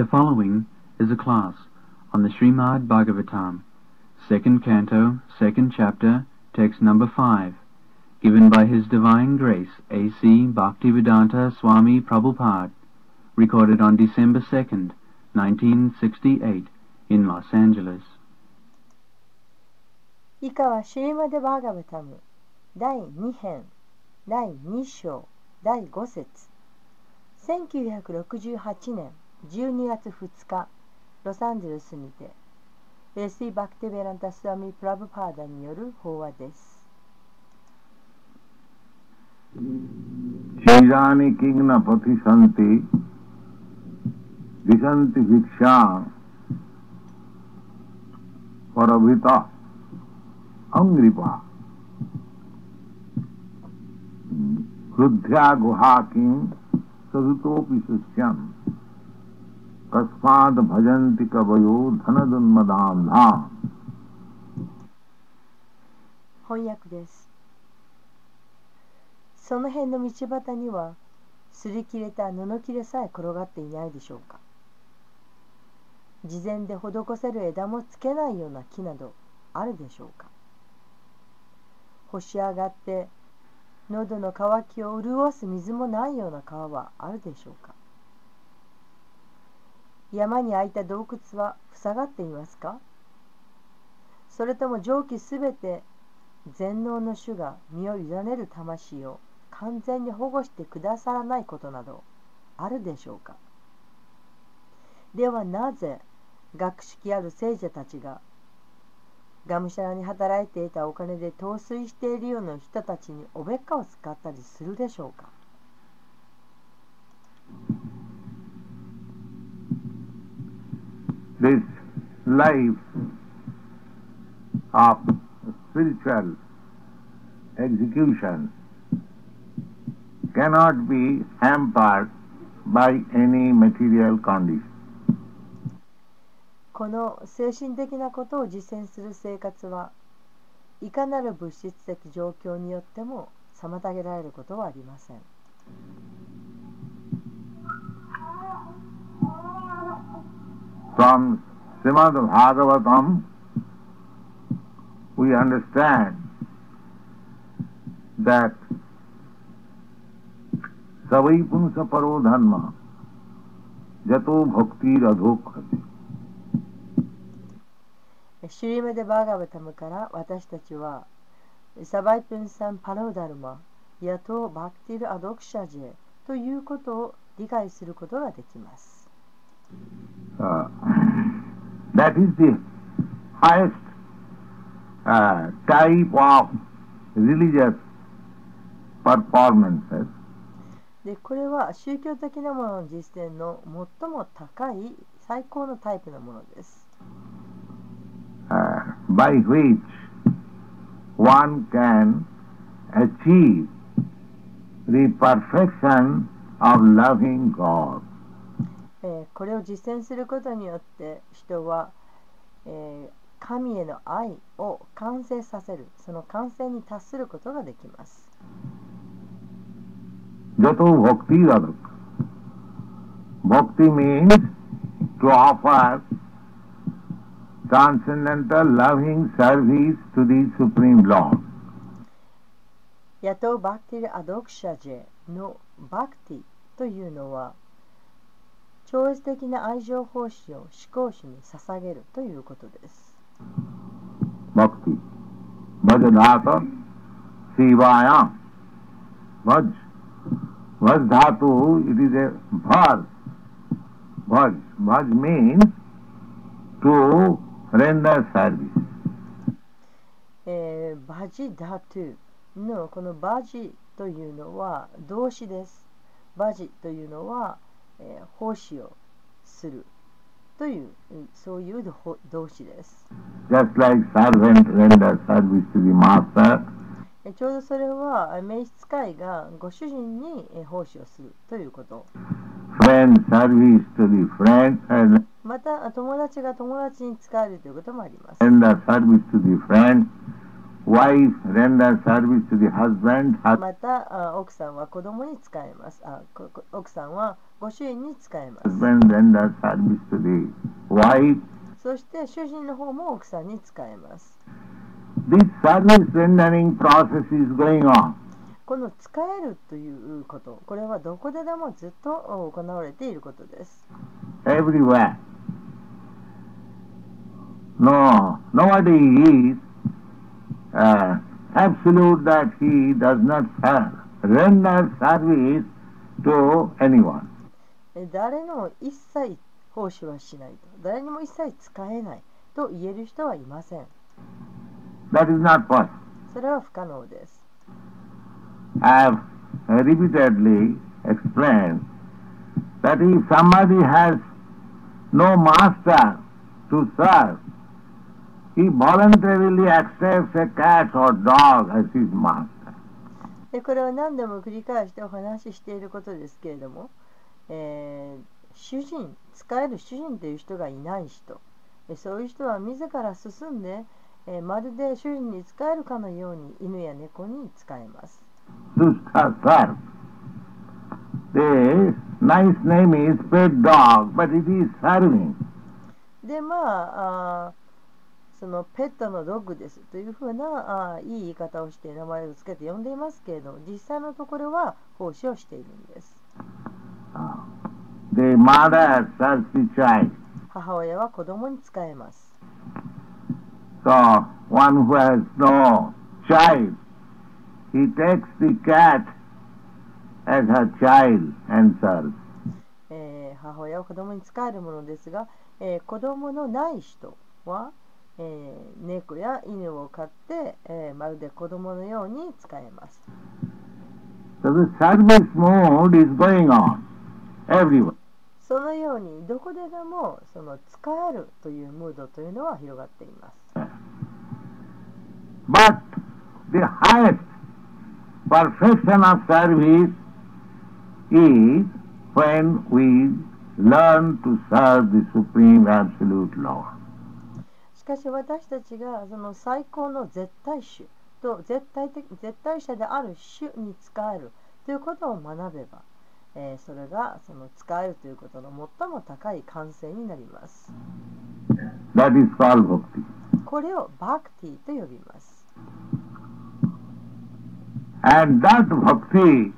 The following is a class on the Srimad Bhagavatam, second canto, second chapter, text number five, given by His Divine Grace A.C. Bhaktivedanta Swami Prabhupada, recorded on December 2nd, 1968, in Los Angeles. 以下はシュリマデ・バーガブタム第2編第2章第5節1968年 12月2日ロサンゼルスにてレシー・バクテベランタ・スワミ・プラブパーダによる法話です क्षीरानि किंग न पथि सन्ति दिशन्ति भिक्षा परभित अंग्रिपा हृद्या गुहा किं सदुतोऽपि शिष्यम् कस्मात् भजन्ति कवयो धनदुन्मदान्धाम् 翻訳ですその辺の道端には擦り切れた布切れさえ転がっていないでしょうか事前で施せる枝もつけないような木などあるでしょうか干し上がって喉の渇きを潤す水もないような川はあるでしょうか 山に開いた洞窟は塞がっていますか？それとも蒸気すべて全能の主が身を委ねる魂を完全に保護してくださらないことなどあるでしょうか？ではなぜ学識ある聖者たちががむしゃらに働いていたお金で陶酔しているような人たちにおべっかを使ったりするでしょうか？This life of spiritual execution cannot be hampered by any material condition. この精神的なことを実践する生活はいかなる物質的状況によっても妨げられることはありません From Srimad Bhagavatam, we understand that savai punsa paro dharma jato bhakti radhokhati シュリメデ・バーガブタムから私たちはサバイプンサン・パロダルマヤト・バクティル・アドクシャジェということを理解することができます Uh, that is the highest uh, type of religious performances でこれは宗教的なものの実践の最も高い最高のタイプのものです。uh, by which one can achieve the perfection of loving God. え、これを実践することによって人は、え、神への愛を完成させる。その完成に達することができます。ヤトーバクティルアドクシャジェのバクティというのは超越的な愛情奉仕を思考主に捧げるということです。バッティ、バジダータ、シーバーヤン、バジ、バジダート、イリゼ、バージ、バジ、バジ means to render service。ッジダートのこのバジというのは動詞です。バジというのは、えーえー奉仕をするといううんそういう動動詞です。Just like servant renders service to the master, えちょうどそれはえ召使いがご主人にえ奉仕をするということ。friend service to the friend, and また友達が友達に使えるということもあります。render service to the friend. wife renders service to the husband, またあ奥さんは子供に使えますあ奥さんはご主人に使えます.そして主人の方も奥さんに使えます This service rendering process is going on. この使えるということこれはどこででもずっと行われていることです everywhere. No, nobody is uh, absolute that he does not serve, render service to anyone. え誰の一切奉仕はしないと誰にも一切使えないと言える人はいません That is not possible. それは不可能です I have repeatedly explained that if somebody has no master to serve, he voluntarily accepts a cat or dog as his master. でこれは何度も繰り返してお話ししていることですけれども、えー主人使える主人という人がいない人えそういう人は自ら進んで、えーまるで主人に使えるかのように犬や猫に使えます to serve. The nice name is pet dog, but it is serving. でまああーそのペットのドッグですというふうなあーいい言い方をして名前を付けて呼んでいますけれども実際のところは奉仕をしているんです The mother serves the child. 母親は子供に使えます So one who has no child, he takes the cat as her child and serves. えー母親は子供に使えるものですが、えー子供のない人は、えー猫や犬を飼って、えーまるで子供のように使えます。 So the service mood is going on Everywhere. そのようにどこででもその使えるというムードというのは広がっています。But the highest perfection of service is when we learn to serve the Supreme Absolute Lord. しかし私たちがその最高の絶対種と絶対的絶対者である種に使えるということを学べば、えーそれがその使えるということの最も高い完成になります。That is called bhakti. これをバクティと呼びます。And that bhakti,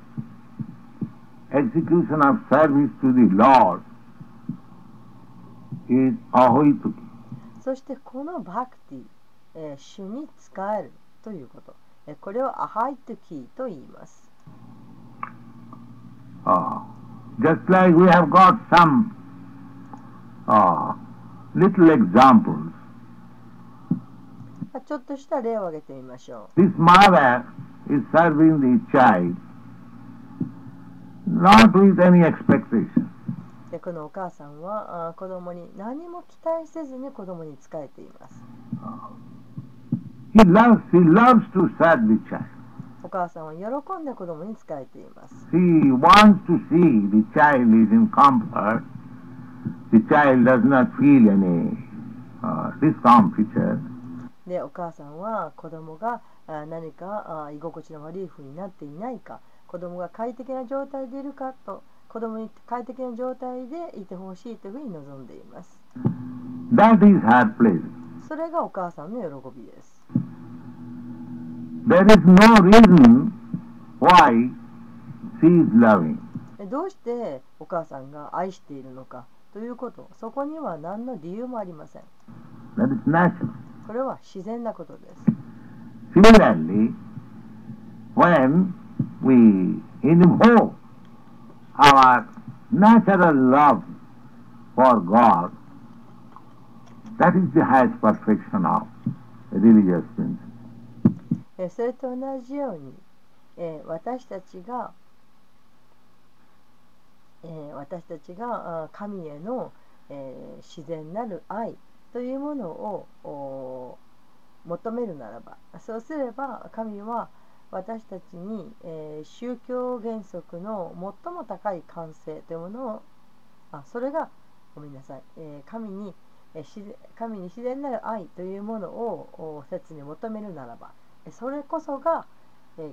execution of service to the Lord, is ahaitukī. そしてこのバクティ、えー主に使えるということ、えーこれをアハイトゥキーと言います。Uh, just like we have got some uh, little examples. まあちょっとした例を挙げてみましょ This mother is serving the child not with any expectation. う。でこのお母さんはあー子供に何も期待せずに子供に仕えています。He loves, he loves to serve the child. お母さんは喜んで子供に仕えています。He wants to see the child is in comfort. The child does not feel any uh, discomfiture. でお母さんは子供が何か居心地の悪い風になっていないか子供が快適な状態でいるかと子供に快適な状態でいてほしいというふうに望んでいます That is her pleasure. それがお母さんの喜びです There is no reason why she is loving. えどうしてお母さんが愛しているのかということそこには何の理由もありません That is natural. これは自然なことです Similarly, when we invoke our natural love for God, that is the highest perfection of religious principle. えそれと同じように、え私たちが、え私たちが神への、え自然なる愛というものを求めるならばそうすれば神は私たちに、え宗教原則の最も高い完成というものをあそれがごめんなさい、え神にえ神に自然なる愛というものを切に求めるならばそれこそが、え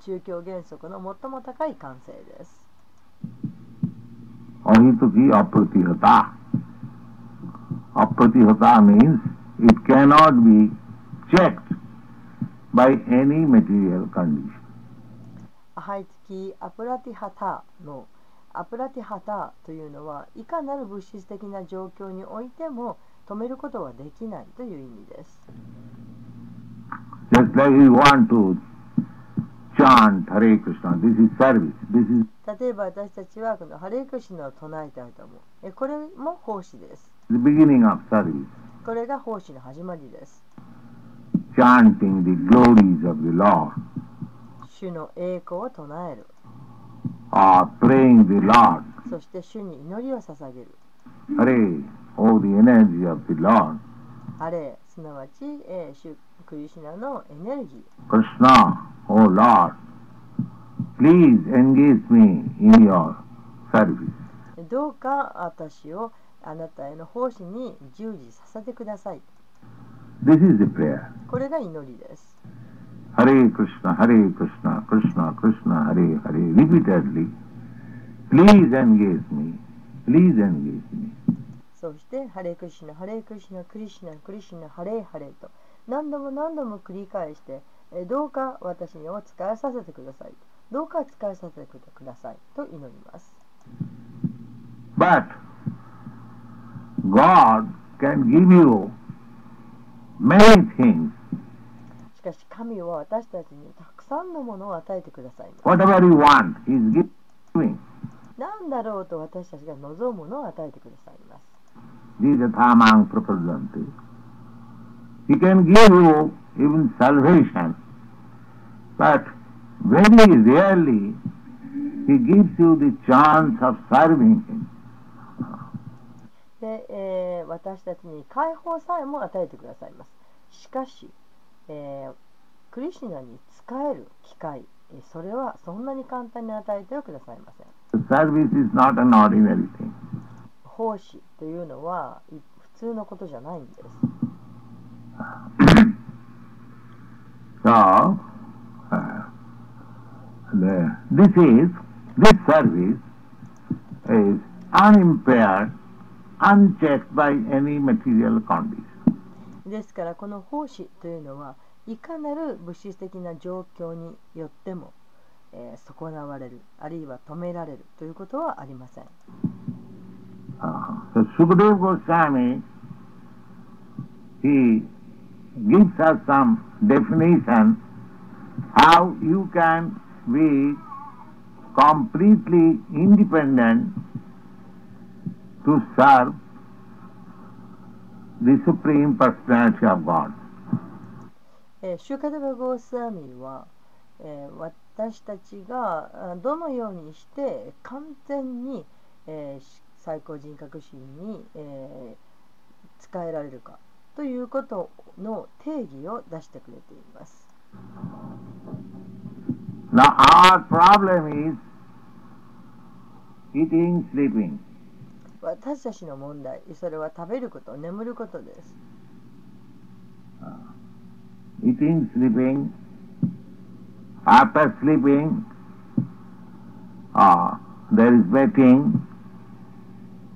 宗教原則の最も高い感性です。Ahituki apratihata. Apratihata means it cannot be checked by any material condition. アハイツキアプラティハタのアプラティハタというのはいかなる物質的な状況においても止めることはできないという意味です。Just like we want to chant Hare Krishna, this is service, this is 例えば私たちはこのハレイクシナを唱えたいと思う。えこれも奉仕です。the beginning of service. これが奉仕の始まりです。Chanting the glories of the Lord, 主の栄光を唱える。or praying the Lord. そして主に祈りを捧げる。Hare, oh the energy of the Lord. ハレーすなわち、えー主クリシナのエネルギー。クリシナ、お、oh、ル、please engage me in your service。どうか私をあなたへの奉仕に従事させてください。This is the prayer. これが祈りです。ハレークリシナ、ハレークリシナ、クリシナ、クリシナ、ハレー、ハレー、repeatedly。Please engage me. Please engage me. そして、ハレクリシナ、ハレクリシナ、クリシナ、ナ、ハレ、ハレと。何度も何度も繰り返して、えどうか私にお使いさせてください。どうか使いさせてくださいと祈ります。But God can give you many things. しかし神は私たちにたくさんのものを与えてください。Whatever you want, He is giving. 何だろうと私たちが望むものを与えてくださいます。Jijathamang prapadanti. He can give you even salvation, but very rarely He gives you the chance of serving Him. で、えー私たちに解放さえも与えてくださいます。しかし、えークリシュナに仕える機会、えーそれはそんなに簡単に与えてはくださいません。Service is not an ordinary thing. 奉仕というのはい普通のことじゃないんです。So, uh, the, this is, this service is unimpaired, unchecked by any material condition. ですからこの奉仕というのはいかなる物質的な状況によっても、えー損なわれるあるいは止められるということはありません。Uh, so gives us some definition how you can be completely independent to serve the Supreme Personality of God. えーシュカデバ・ゴースワミは、えー私たちがあどのようにして完全に、えー最高人格心に、えー使えられるかということの定義を出してくれています。Now our problem is eating, sleeping. 私たちの問題、それは食べること、眠ることです。eating, sleeping, after sleeping, uh, there is waiting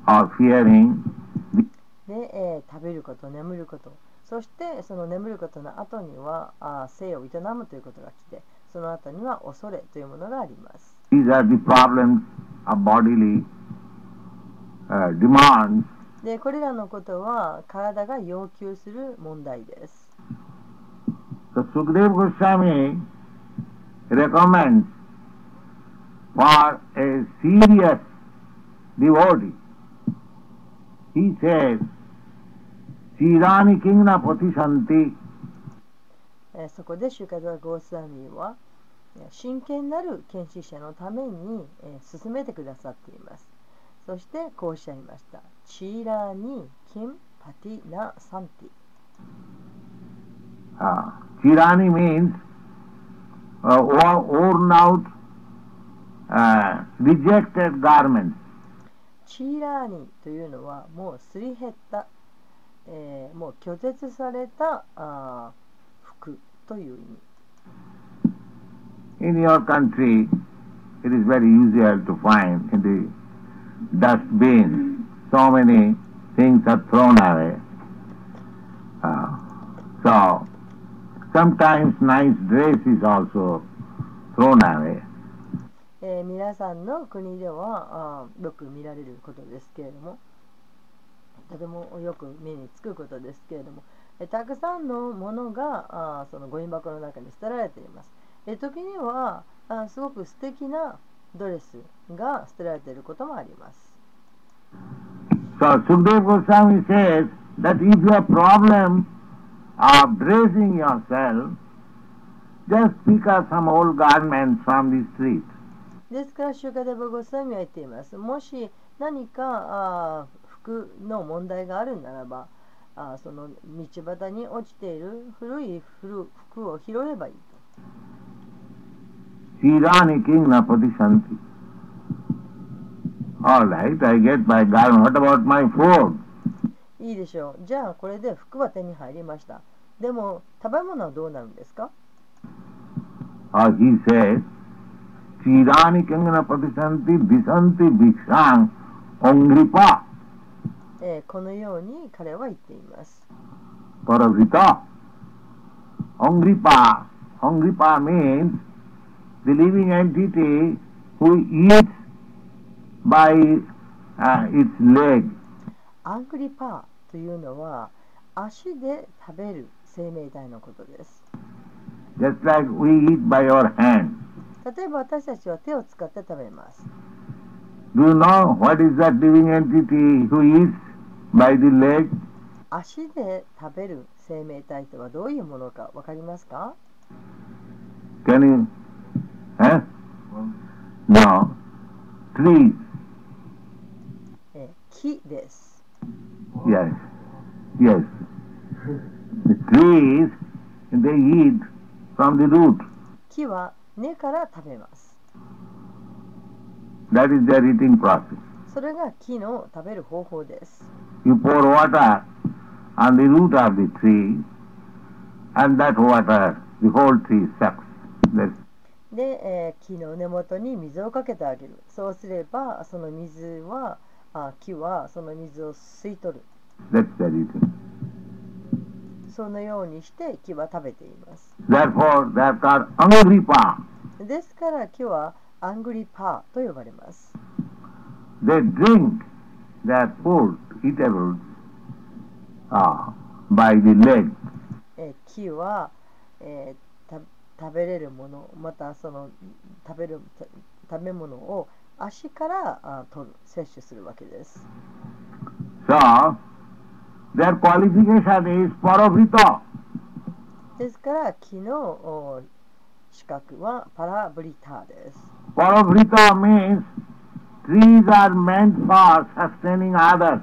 or fearing. で、えー食べること、眠ること、そしてその眠ることの後にはあー生を営むということが来て、その後には恐れというものがあります。These are the problems of bodily uh, demands. で、これらのことは体が要求する問題です。So Sukadeva Goswami recommends for a serious devotee. He says, Kingna patisanti えーそこでシュカダ・ゴースワミーはえー真剣なる研修者のために、えー進めてくださっています。そしてこうおっしゃいました。チーラーニ・キン・パティ・ナ・サンティ。Uh, Chirani means uh, wo- worn out, uh, rejected garments. チーラーニというのはもうすり減った、えーもう拒絶されたあー服という意味 In your country, it is very usual to find in the dustbin so many things are thrown away. Uh, so, sometimes nice dress is also thrown away. えー皆さんの国ではあーよく見られることですけれどもとてもよく目につくことですけれども、えーたくさんのものがあーそのゴミ箱の中に捨てられています。えー時にはあーすごく素敵なドレスが捨てられていることもあります。So, Sukdev Goswami says that if you have problem of dressing yourself, just pick up some old garments from the street. ですから、シュカデバゴスワミは言っています。もし何かあーの問題があるならばあその道端に落ちている古い古服を拾えばいいと。いいでしょう。じゃあこれで服は手に入りました。でも食べ物はどうなるんですか？Uh, he says, Chirani Kangana えーこのように彼は言っています。paravrita. Ongripa. Ongripa means the living entity who eats by uh, its leg. アングリパーというのは足で食べる生命体のことです。Just like we eat by our hand. 例えば私たちは手を使って食べます。Do you know what is that living entity who eats by the leg? 足で食べる生命体とはどういうものかわかりますか Can you? Eh? No. Trees. えー木です。Yes. Yes. The trees, they eat from the root. 木は根から食べます。That is their eating process. それが木の食べる方法です。You pour water on the root of the tree, and that water, the whole tree sucks. That's, で、えー木の根元に水をかけてあげる。そうすれば、その水は、あ木はその水を吸い取る。that's their eating. そのようにして木は食べています。Therefore, they are called angripa. ですから木はアングリパーと呼ばれます。They drink their food, eatables, uh, by the leg. えー木は、えーた食べれるもの、またその食べるた食べ物を足からあ取る、摂取するわけです。So, their qualification is paravrita. ですから木のお資格はパラブリターです。Paravrita means Trees are meant for sustaining others.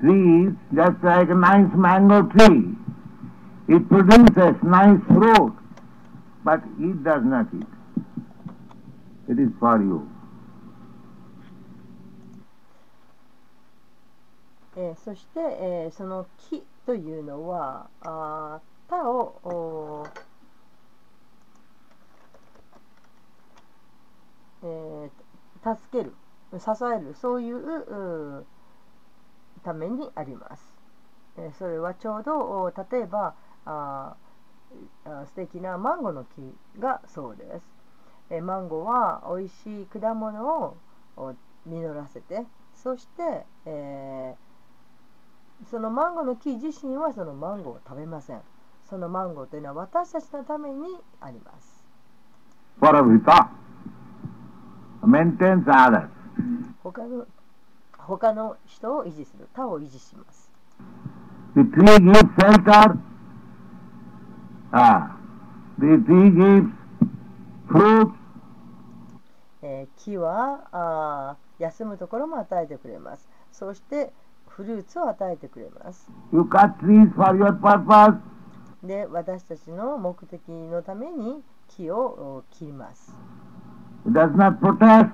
Trees, just like a nice mango tree, it produces nice fruit, but it does not eat. It is for you. Eh, そして、えー、その木というのはあ他をえー助ける支えるそういうためにあります、えーそれはちょうど例えばあ素敵なマンゴーの木がそうです、えーマンゴーは美味しい果物を実らせてそして、えそのマンゴーの木自身はそのマンゴーを食べません。そのマンゴーというのは私たちのためにあります。Maintains others. 他の他の人を維持する。他を維持します。The tree gives shelter. Ah, the tree gives fruits. えー木はあー休むところも与えてくれます。そしてフルーツを与えてくれます。You cut trees for your purpose. で、私たちの目的のために木をお切ります。It does not protest.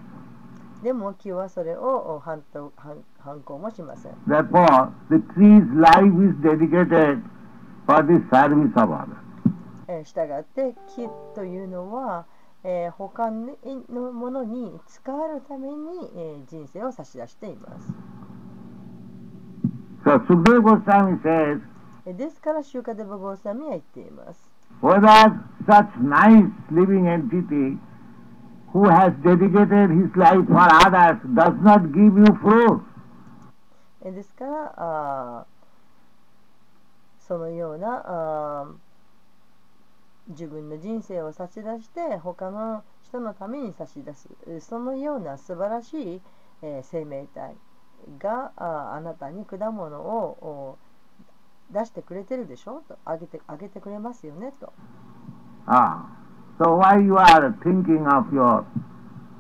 でも木はそれをお反反反抗もしません。Therefore, the tree's life is dedicated for the service of others. えー、したがって木というのは、えー、他のものに使われるために、えー、人生を差し出しています。So Sukadeva Goswami says, えーですから、シューカデバゴーサミは言っています。whether such nice living entity who has dedicated his life for others does not give you fruit. えーですか？らあー、そのようなあー自分の人生を差し出して他の人のために差し出す。えーそのような素晴らしい、えー生命体があーあなたに果物をお出してくれてるでしょ？とあげてあげてくれますよね？と。Ah, so why you are thinking of your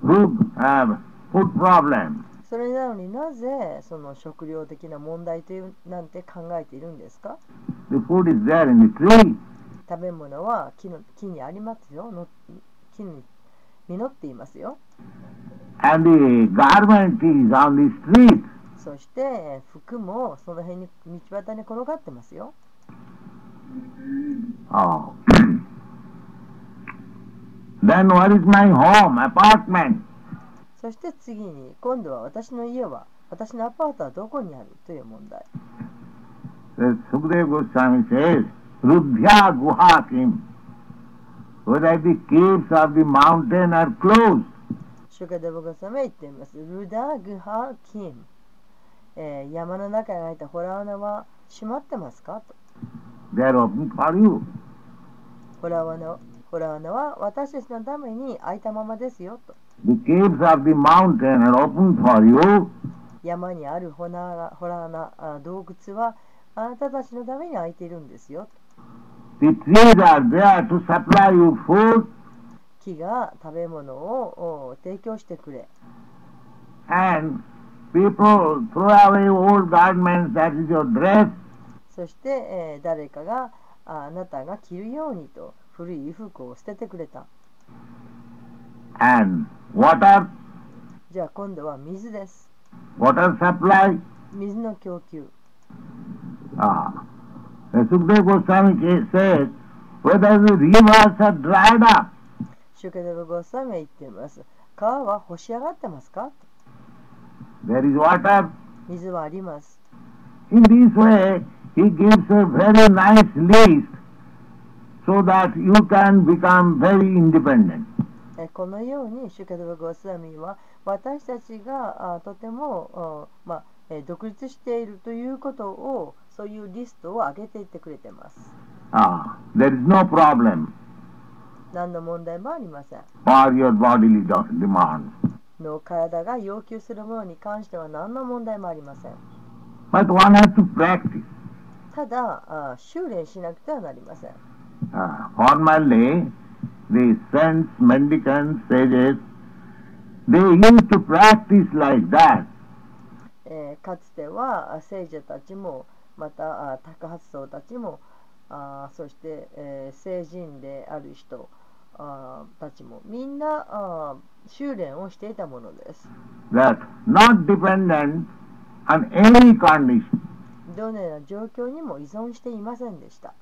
food, uh, food problem? それなのになぜその食料的な問題というなんて考えているんですか The food is there in the tree. 食べ物は木の木にありますよの木に実っていますよ and the garment is on the street. そしてえー服もその辺に道端に転がってますよ Oh. Then where is my home, apartment? そして次に今度は私の家は私のアパートはどこにあるという問題 The Sukadeva Goswami says, Rudhya Guha Kim. Whether the caves of the mountain are closed. シュカデボガサメは言っていますルダグハキン、えー山の中に開いたホラー穴は閉まってますかと They are open for you. ホラー穴ホラー穴は私たちのために開いたままですよと The caves of the mountain are open for you. 山にあるホラーホラー穴あ洞窟はあなたたちのために開いているんですよ The trees are there to supply you food 木が食べ物をお提供してくれ and people throw away old garments, that is your dress. そして、えー誰かがああなたが着るようにと古い衣服を捨ててくれた And water, じゃあ今度は水です water supply. 水の供給 Ah. The Sukadeva Goswami says, whether the rivers are dried up, シュケデブゴスワミは言っています川は干し上がってますか there is water. 水はあります In this way, he gives a very nice list so that you can become very independent. えーこのようにシュケデブゴスワミは私たちがあとてもあまあえー独立しているということをそういうリストを上げていってくれてます Ah, there is no problem 何の問題もありません for your bodily demands. の体が要求するものに関しては何の問題もありません But one has to practice. ただあ修練しなくてはなりません Ah, formerly, the saints, mendicants, sages, they used to practice like that. えーかつてはあ聖者たちもまたあ高発僧たちもあそして、えー聖人である人あたちもみんなあ修練をしていたものです that not dependent on any condition. どのような状況にも依存していませんでした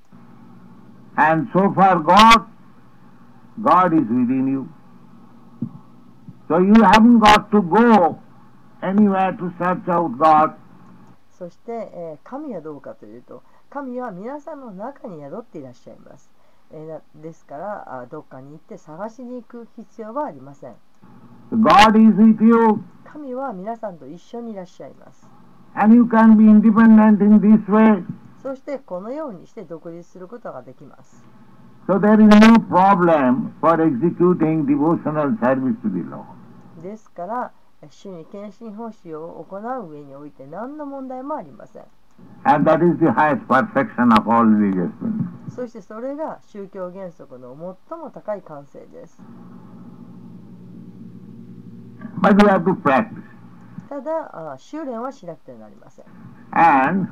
And so far God, God is within you. So you haven't got to go anywhere to search out God. そして、えー神はどうかというと神は皆さんの中に宿っていらっしゃいます、えーなですからあどっかに行って探しに行く必要はありません God is with you 神は皆さんと一緒にいらっしゃいます and you can be independent in this way. そしてこのようにして独立することができます。So there is no problem for executing devotional service to the Lord. ですから、主に献身奉仕を行う上において何の問題もありません。And that is the highest perfection of all religious things. そしてそれが宗教原則の最も高い完成です。But you have to practice. ただ、あ修練はしなくてはなりません。And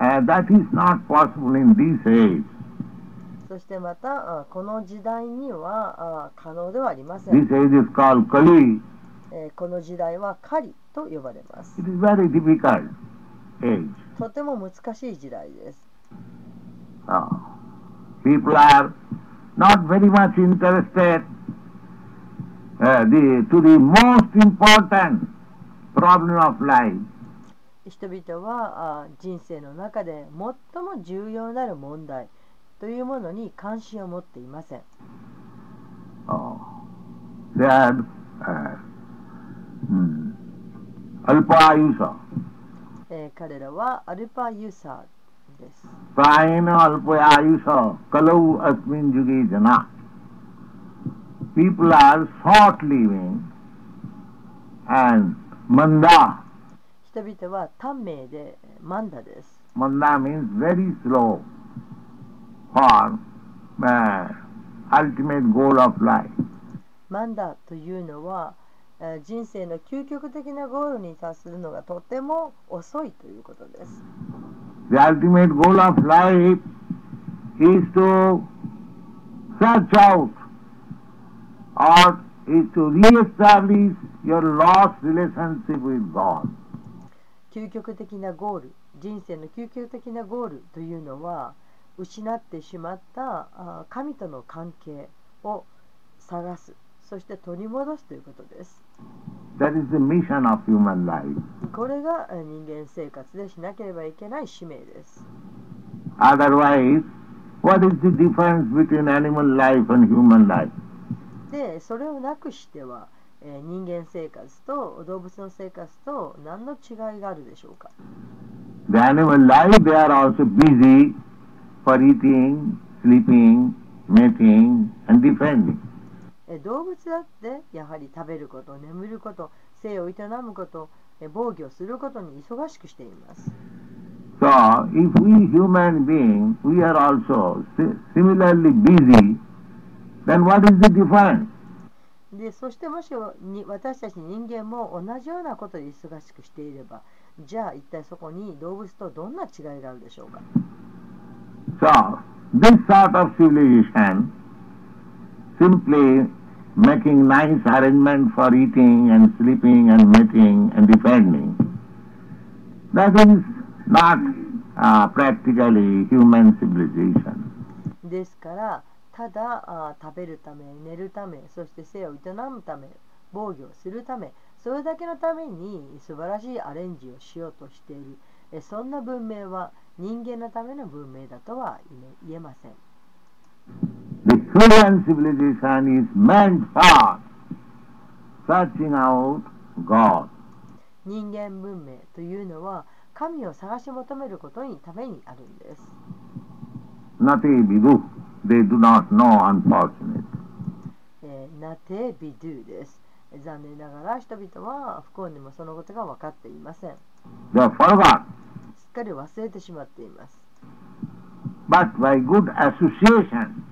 uh, that is not possible in this age. そしてまた、あこの時代にはあ可能ではありませ This ん。age is called Kali. えーこの時代は狩りと呼ばれます。It is very difficult age. とても難しい時代です。Uh, people are not very much interested uh, the, to the most important problem of life, 人々は人生の中で最も重要なる問題というものに関心を持っていません。彼らはアルパーユーサーです。サイナアルパーユーサー、カロウアスミンジュゲジ。People are short living and mandah. 人々は短命でマンダです。Manda means very slow for uh, ultimate goal of life. マンダというのは、えー人生の究極的なゴールに達するのがとても遅いということです。The ultimate goal of life is to search out or is to re-establish your lost relationship with God. 究極的なゴール、人生の究極的なゴールというのは、失ってしまった神との関係を探す、そして取り戻すということです。That is the mission of human life. これがえー人間生活でしなければいけない使命です。Otherwise, what is the difference between animal life and human life? で、それをなくしては、えー人間生活と動物の生活と何の違いがあるでしょうか The animal life, they are also busy for eating, sleeping, mating, and defending. えー動物だってやはり食べること、眠ること、生を営むこと、えー防御することに忙しくしています。So, if we human beings, we are also si- similarly busy, then what is the difference? でそしてもしに私たち人間も同じようなことで忙しくしていればじゃあ一体そこに動物とどんな違いがあるでしょうか So, this sort of civilization, simply making nice arrangement for eating and sleeping and mating and defending, that is not uh, practically human civilization. ですからただあ食べるため寝るためそして生を営むため防御するためそれだけのために素晴らしいアレンジをしようとしている。えそんな文明は人間のための文明だとは言えません。The human civilization is meant for searching out God. 人間文明というのは神を探し求めることにためにあるんです。Nati vidu, they do not know, unfortunately. えーナテビドゥです。残念ながら人々は不幸にもそのことが分かっていません。They forgot. すっかり忘れてしまっています。But by good association,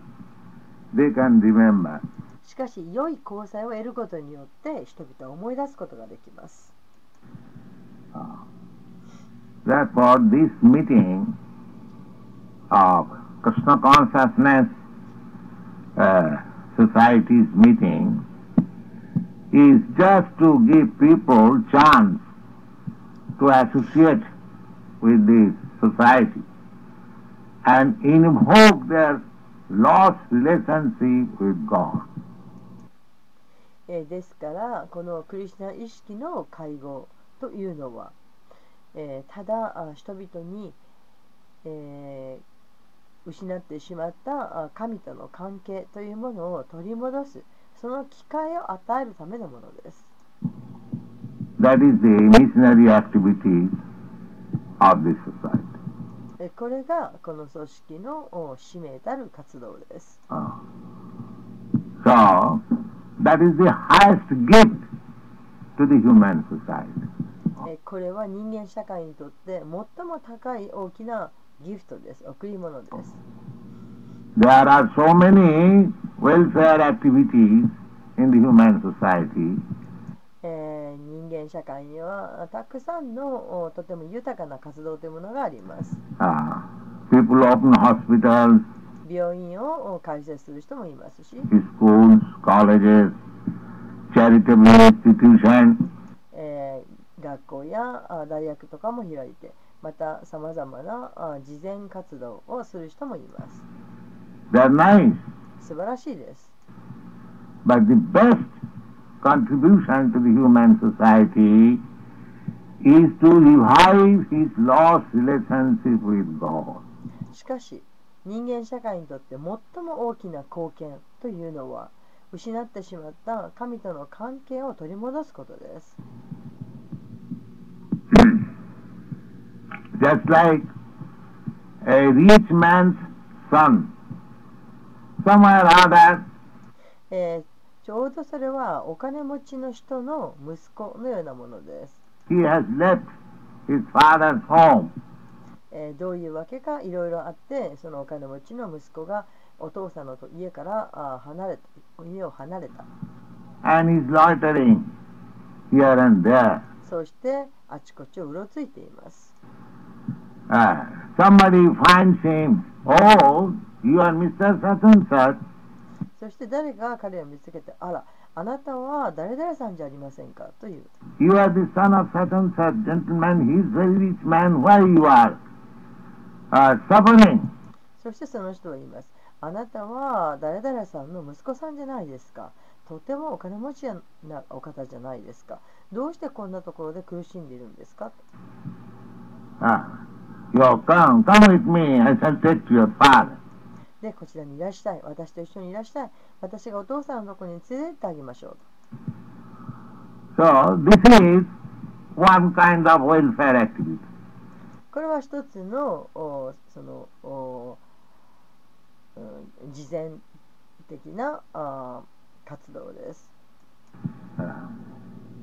they can remember. しかし、良い交際を得ることによって人々を思い出すことができます。Therefore, this meeting of Krishna consciousness uh, society's meeting is just to give people chance to associate with this society and invoke their lost relationship with God. えーですから、このクリシュナ意識の会合というのは、えーただあ人々に、えー 失ってしまったあ神との関係というものを取り戻す、その機会を与えるためのものです。That is the missionary activity of this society. えこれがこの組織のお使命たる活動です。Uh, so, that is the highest gift to the human society. えこれは人間社会にとって最も高い大きなギフトです。贈り物です。There are so many welfare activities in the human society, えー人間社会にはたくさんのおとても豊かな活動というものがあります。uh, people open hospitals, 病院をお開設する人もいますし、schools, colleges, charitable institutions, えー学校やあ大学とかも開いて、またさまざまなあ慈善活動をする人もいます They're nice. 素晴らしいです But the best contribution to the human society is to revive his lost relationship with God. しかし人間社会にとって最も大きな貢献というのは失ってしまった神との関係を取り戻すことです Just like a rich man's son, somewhere or other, えーちょうどそれはお金持ちの人の息子のようなものです、he has left his father's home. えーどういうわけかいろいろあってそのお金持ちの息子がお父さんのと家からあー離れた家を離れた。And he's loitering here and there. そしてあちこちをうろついています Uh, somebody finds him, oh, you are Mr. Such and such. そして誰が彼を見つけてあらあなたは誰々さんじゃありませんかという You are the son of such and such gentleman, he is very rich man, why you are uh, suffering? そしてその人は言いますあなたは誰々さんの息子さんじゃないですかとてもお金持ちなお方じゃないですかどうしてこんなところで苦しんでいるんですか Ah, you come, come with me, I shall take to your father. でこちらにいらっしゃい私と一緒にいらっしゃい私がお父さんのところに連れてってあげましょう So, this is one kind of welfare activity. これは一つのおそのお、うん、慈善的なあ活動です。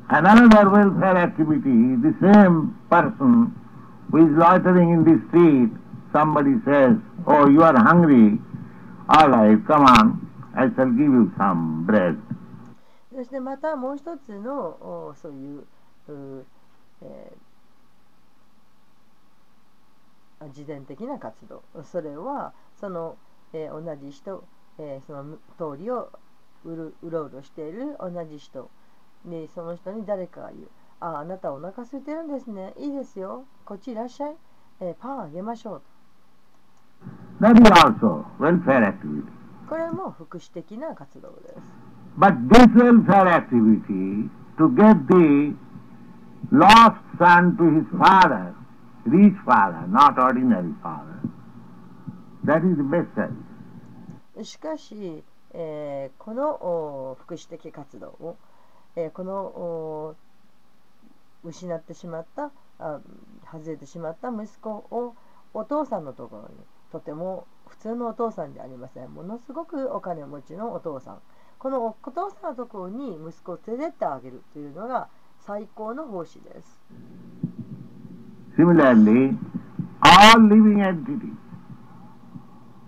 Another welfare activity, the same person who is loitering in the street, somebody says, Oh, you are hungry. All right, come on, I shall give you some bread. そしてまたもう一つのおそういうう、えー慈善的な活動それはその、えー同じ人、えーその通りをうるうろうろしている同じ人でその人に誰かが言うああなたお腹空いてるんですねいいですよこっちいらっしゃい、えーパンあげましょう That is also welfare activity. これも福祉的な活動です But this welfare activity, to get the lost son to his father, rich father, not ordinary father, that is the best service. しかし、えーこのお福祉的活動を、えーこのお失ってしまったあ外れてしまった息子をお父さんのところにとても普通のお父さんではありません。ものすごくお金持ちのお父さん。このお父さんのところに息子を連れてってあげるというのが最高の奉仕です。Similarly, all living entities,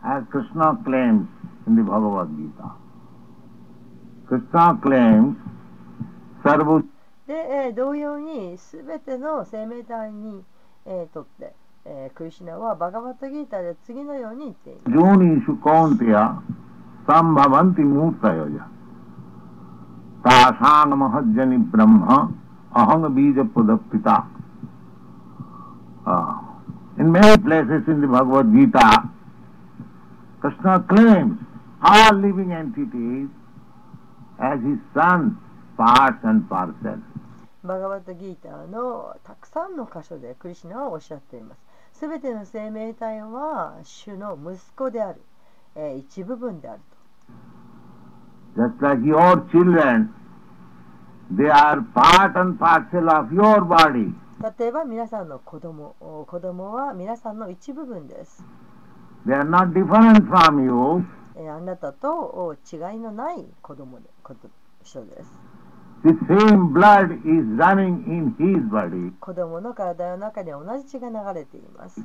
as Krishna claims in the Bhagavad Gita, Krishna claims Sarva で、えー、同様に全ての生命体に、え、とって、え、クリシナはバガバタギータで次のように言っていま。ジョニー・シュコンティア・サンバ・バンティ・ムータヨジャ。タサーナ・マハジャニ・ブラムハ・アハン・ビジャ・プダ・ピタ。Uh, in many places in the Bhagavad Gita, living entities as his son, parts and parcels. バガバットギーターのたくさんの箇所でクリシュナはおっしゃっています。すべての生命体は主の息子である、えー一部分である Just like your children, they are part and parcel of your body. と例えば皆さんの子供お子供は皆さんの一部分です、They are not different from you. えーあなたとお違いのない子供で人です The same blood is running in his body. 子供の体の中に同じ血が流れています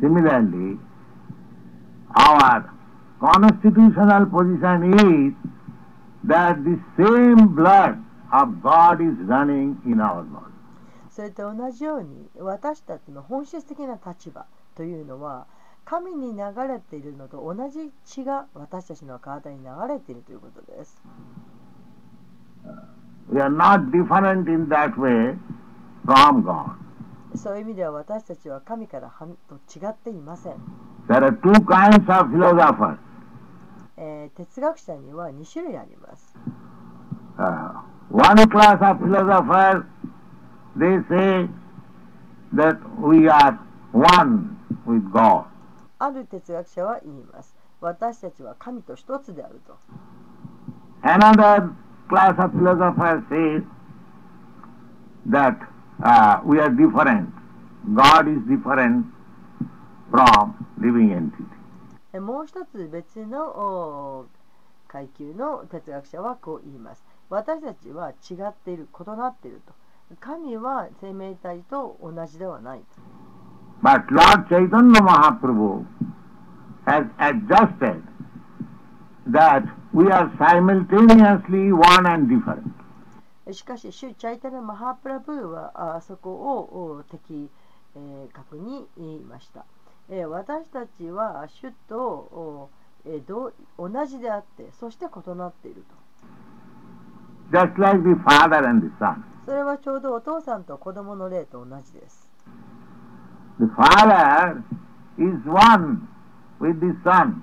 Similarly, our constitutional position is that the same blood of God is running in our body. それと同じように私たちの本質的な立場というのは神に流れているのと同じ血が私たちの体に流れているということです。We are not different in that way from God. そういう意味では私たちは神からはんと違っていません、There are two kinds of philosophers. えー哲学者には2種類あります。Uh, one class of philosophers, they say that we are one with God. ある哲学者は言います。私たちは神と一つであると。Another class of philosophers says that uh, we are different. God is different from living entity. えもう一つ別のお階級の哲学者はこう言います。私たちは違っている、異なっていると。神は生命体と同じではないと。But Lord Chaitanya Mahaprabhu has adjusted that we are simultaneously one and different. しかし、主チャイタナ・マハプラブーはあそこをお的、えー確に言いました。えー私たちは主とおえー同同じであって、そして異なっていると。Just like the father and the son. それはちょうどお父さんと子供の霊と同じです。The father is one with the son.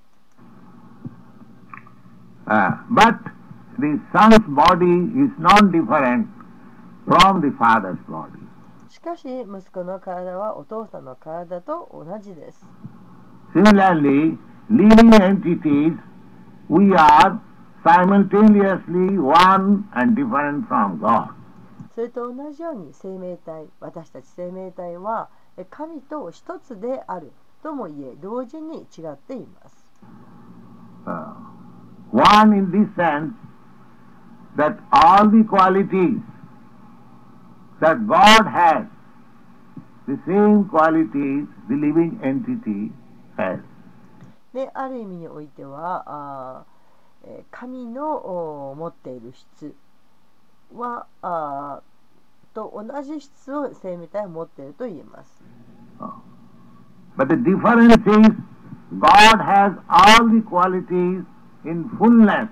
Uh, but the son's body is not different from the father's body. しかし息子の体はお父さんの体と同じです。Similarly, living entities, we are simultaneously one and different from God. それと同じように生命体私たち生命体はえ神と一つであるとも言え同時に違っています。Uh, one in this sense that all the qualities that God has, the same qualities the living entity has. である意味においてはあ神のお持っている質はあーと同じ質を生命体は持っていると言えます。But the difference is God has all the qualities in fullness.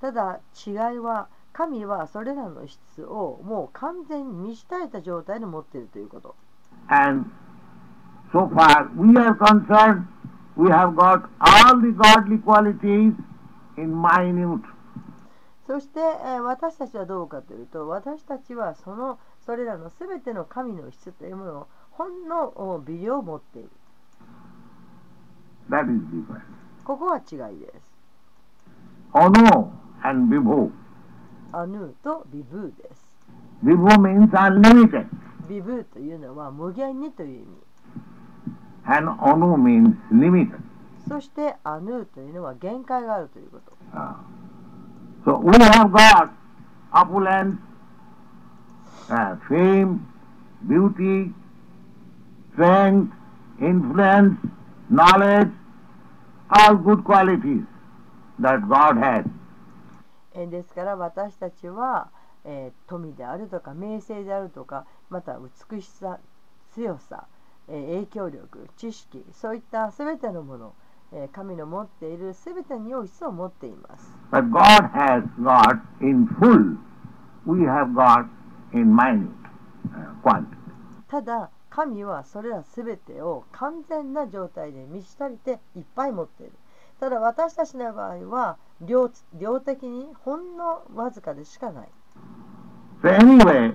ただ違いは神はそれらの質をもう完全に満ち足りた状態で持っているということ。And so far we are concerned, we have got all the godly qualities in minute. そして、えー私たちはどうかというと私たちはそのそれらのすべての神の質というものをほんのお微量持っている。That is different. ここは違いです。Ono and Vibhu. アヌーとビブーです。Vibhu means unlimited ビブーというのは無限にという意味。and Onu means limited. そしてアヌーというのは限界があるということ。Ah. So we have got opulence, uh, fame, beauty, strength, influence, knowledge, ですから私たちは、えー、富であるとか名声であるとかまた美しさ強さ、えー、影響力知識そういった全てのもの、えー、神の持っている全ての要質を持っています。ただ神はそれら全てを完全な状態で満ち足りていっぱい持っている。ただ私たちの場合は量量的にほんのわずかでしかない。So anyway,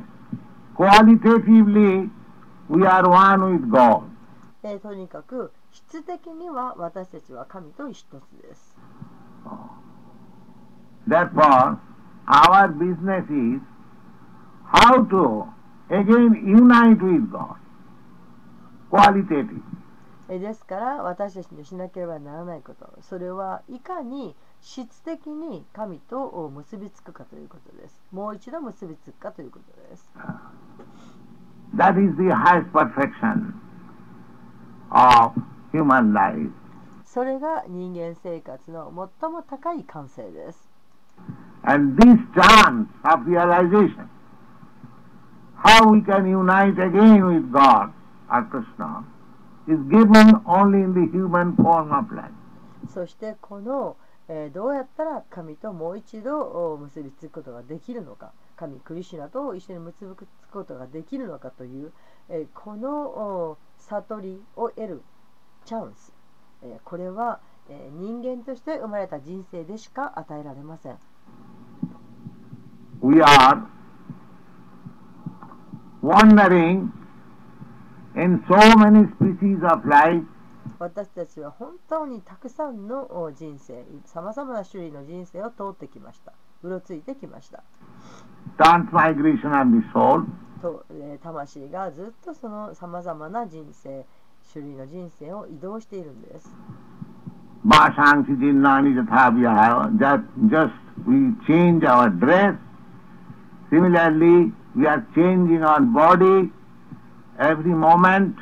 qualitatively, we are one with God. えーとにかく質的には私たちは神と一つです。Therefore, our business is how to again unite with God. Qualitative. えーですから私たちのしなければならないことそれはいかに質的に神と結びつくかということですもう一度結びつくかということです That is the highest perfection of human life. それが人間生活の最も高い感性です And this chance of realization, how we can unite again with God or Krishna, is given only in the human form of life. そしてこの、えーどうやったら神ともう一度お結びつくことができるのか。神クリシュナと一緒に結びつくことができるのかという、えーこのお悟りを得るチャンス、えーこれは、えー人間として生まれた人生でしか与えられません。We are wandering 私たちは本当にたくさんの人生、さまざまな種類の人生を通ってきました。うろついてきました。魂がずっとそのさまざまな人生、種類の人生を移動しているんです。バーサンシジンナニジタビアハヨ、just we change our dress. Similarly, we are changing our body. Every moment.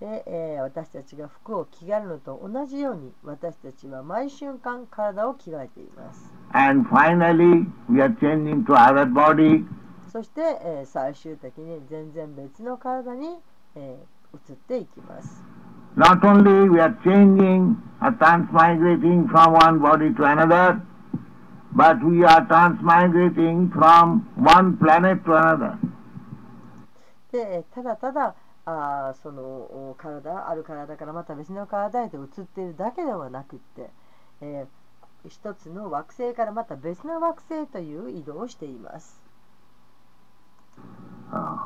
で、えー私たちが服を着替えるのと同じように私たちは毎瞬間体を着替えています And finally, we are changing to other body. そして、えー最終的に全然別の体に、えー移っていきます Not only we are changing or transmigrating from one body to another, but we are transmigrating from one planet to another. でえーただただあーそのお体ある体からまた別の体へと移っているだけではなくって、えー一つの惑星からまた別の惑星という移動をしています。Uh,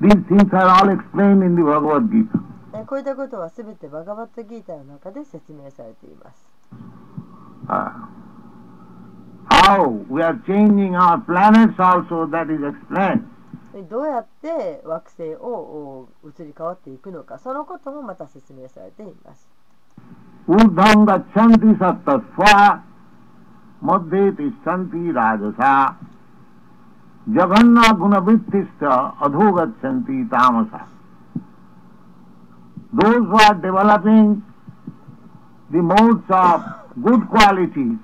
these things are all explained in the Bhagavad Gita. えーこういったことはすべてバガバットギータの中で説明されています。Uh, how we are changing our planets also that is explained. でどうやって惑星をお移り変わっていくのか、そのこともまた説明されています。 ऊर्ध्वं गच्छन्ति सप्तस्वा मध्ये तिष्ठन्ति राजसा जघन्ना गुणवृत्तिश्च अधो गच्छन्ति तामसा Those who are developing the modes of good qualities,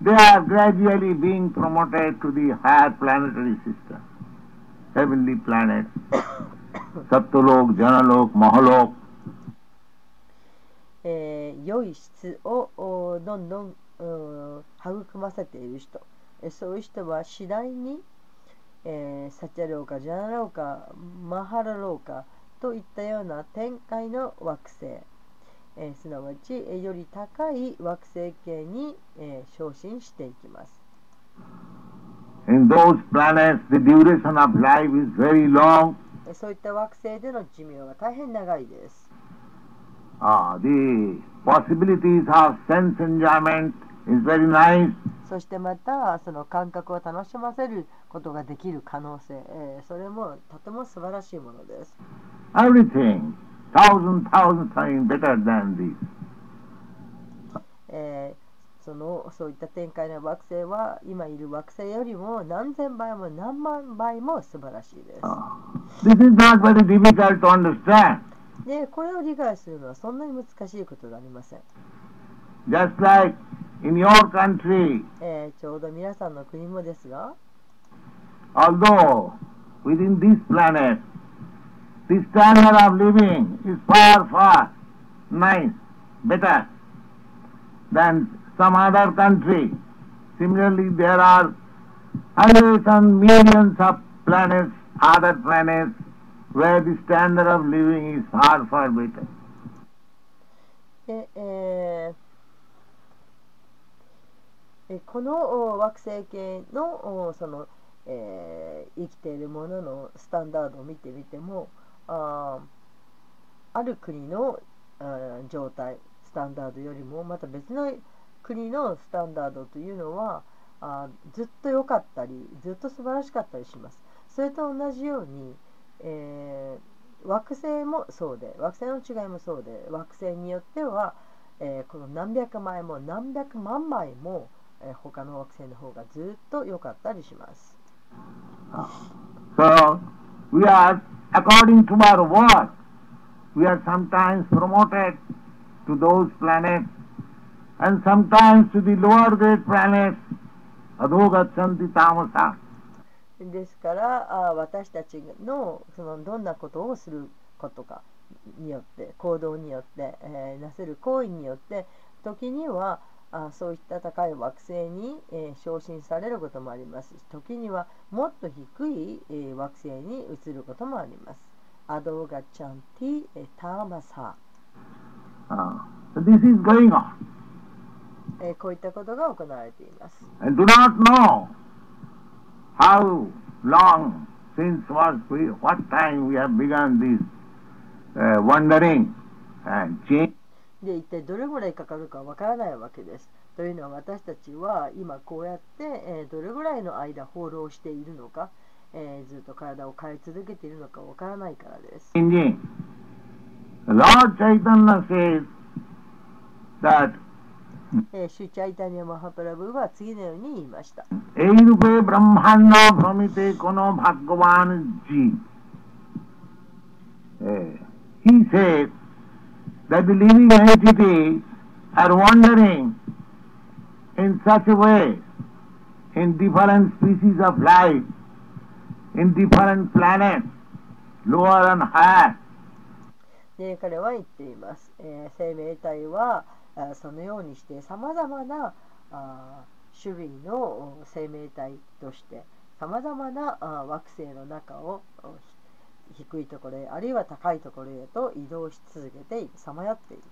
They are gradually being promoted to the higher planetary system, heavenly planets, Satyalok, Janalok, Mahalok, えー良い質をおどんどんうん育ませている人、えそういう人は次第に、えーサチャローカ、ジャナローカ、マハラローカといったような展開の惑星、えーすなわち、えーより高い惑星系に、えー昇進していきます。In those planets, the duration of life is very long. えーそういった惑星での寿命は大変長いです。Ah, the possibilities of sense enjoyment is very nice. そしてまたその感覚を楽しませることができる可能性、えーそれもとても素晴らしいものです。Everything, thousand, thousand times better than this. えーそのそういった展開の惑星は今いる惑星よりも何千倍も何万倍も素晴らしいです。Ah, This is not very difficult to understand. でこれを理解するのはそんなに難しいことではありません。Just like in your country, えーちょうど皆さんの国もですが、although within this planet, the standard of living is far, far nice, better than some other country. Similarly, there are hundreds and millions of planets, other planets, where the standard of living is far, far better. でえーえこのお惑星系のおその、えー生きているもののスタンダードを見てみてもあーあある国のあ状態スタンダードよりもまた別の国のスタンダードというのはあずっと良かったりずっと素晴らしかったりしますそれと同じように、えー惑星もそうで惑星の違いもそうで惑星によっては、えーこの何百枚も何百万枚も、えー他の惑星の方がずっと良かったりします。So, we are, according to our work, we are sometimes promoted to those planets and sometimes to the lower grade planets, adhogatsanti tamasa. ですから私たちのそのどんなことをすることかによって行動によって、えーなせる行為によって時にはあそういった高い惑星に、えー昇進されることもありますし時にはもっと低い、えー惑星に移ることもあります。アドガチャンティえーターマサ Uh, this is going on. えーこういったことが行われています。I do not know how long since was we, what time we have begun this uh, wandering and change. で一体どれぐらいかかるかわからないわけです。というのは私たちは今こうやって、えー、どれぐらいの間放浪しているのか、えー、ずっと体を変え続けているのかわからないからです。えー、シュリー・チャイタニヤ・マハープラブは次のように言いました。 ei-rūpe brahmāṇḍa bhramite kona bhāgyavān jīva. He says that the living entities are wandering in such a way in different species of life, in different planets, lower and higher. で彼は言っています。えー生命体はそのようにしてさまざまなあ種類の生命体としてさまざまなあ惑星の中をおひ低いところへあるいは高いところへと移動し続けてさまよっている。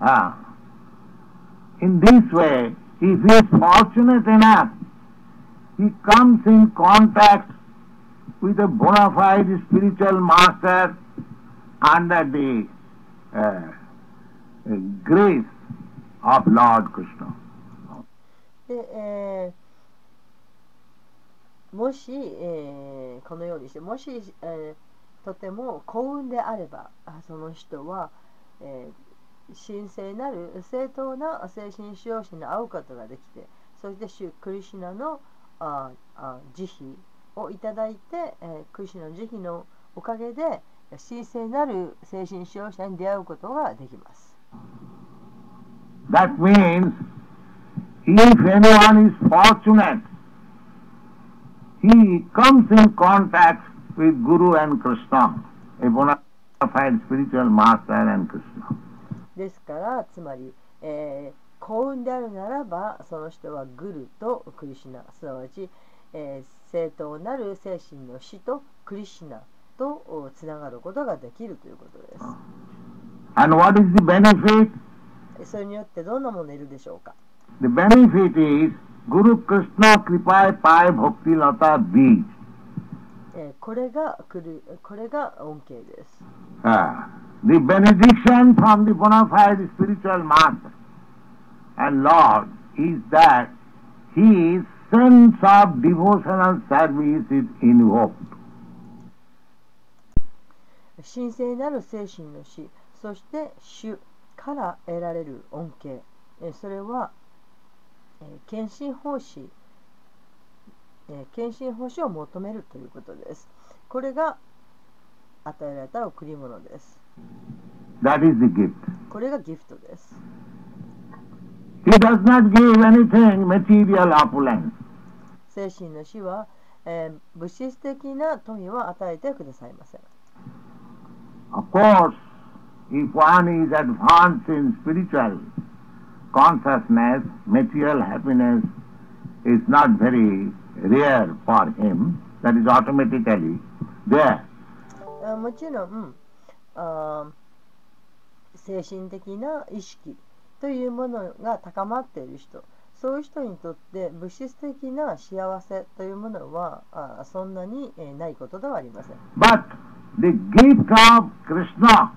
Ah. In this way, if he is fortunate enough, he comes in contact with a bona fide spiritual master under the uh, uh, grace of Lord Krishna. で、えーもし、えーこのようにしてもし、えーとても幸運であればその人は、えー神聖なる正当な精神使用者に会うことができてそして主クリシュナのああ慈悲をいただいて、えークリシュナの慈悲のおかげで神聖なる精神使用者に出会うことができます。That means if anyone is fortunate, he comes in contact with Guru and Krishna, a bona fide spiritual master and Krishna. ですからつまり、えー幸運であるならばその人はグルとクリシュナすなわち、えー正当なる精神の死とクリシュナとおつながることができるということです And what is the benefit? えそれによってどんなものいるでしょうか The benefit is Guru Krishna Kripai Pai Bhakti Lata Beej. えーこれが来るこれが恩恵です Ah, the benediction from the bona fide spiritual master and Lord is that his sense of devotional service is invoked. 神聖なる精神の死そして主から得られる恩恵えーそれは、えー献身奉仕えー献身奉仕を求めるということですこれが与えられた贈り物です That is the gift. これがギフトです He does not give anything material opulence. 精神の死は、えー物質的な富を与えてくださいません Of course, if one is advanced in spiritual consciousness, material happiness is not very rare for him. That is automatically there. あもちろんあー精神的な意識というものが高まっている人そういう人にとって物質的な幸せというものはあーそんなに、えーないことではありません But the gift of Krishna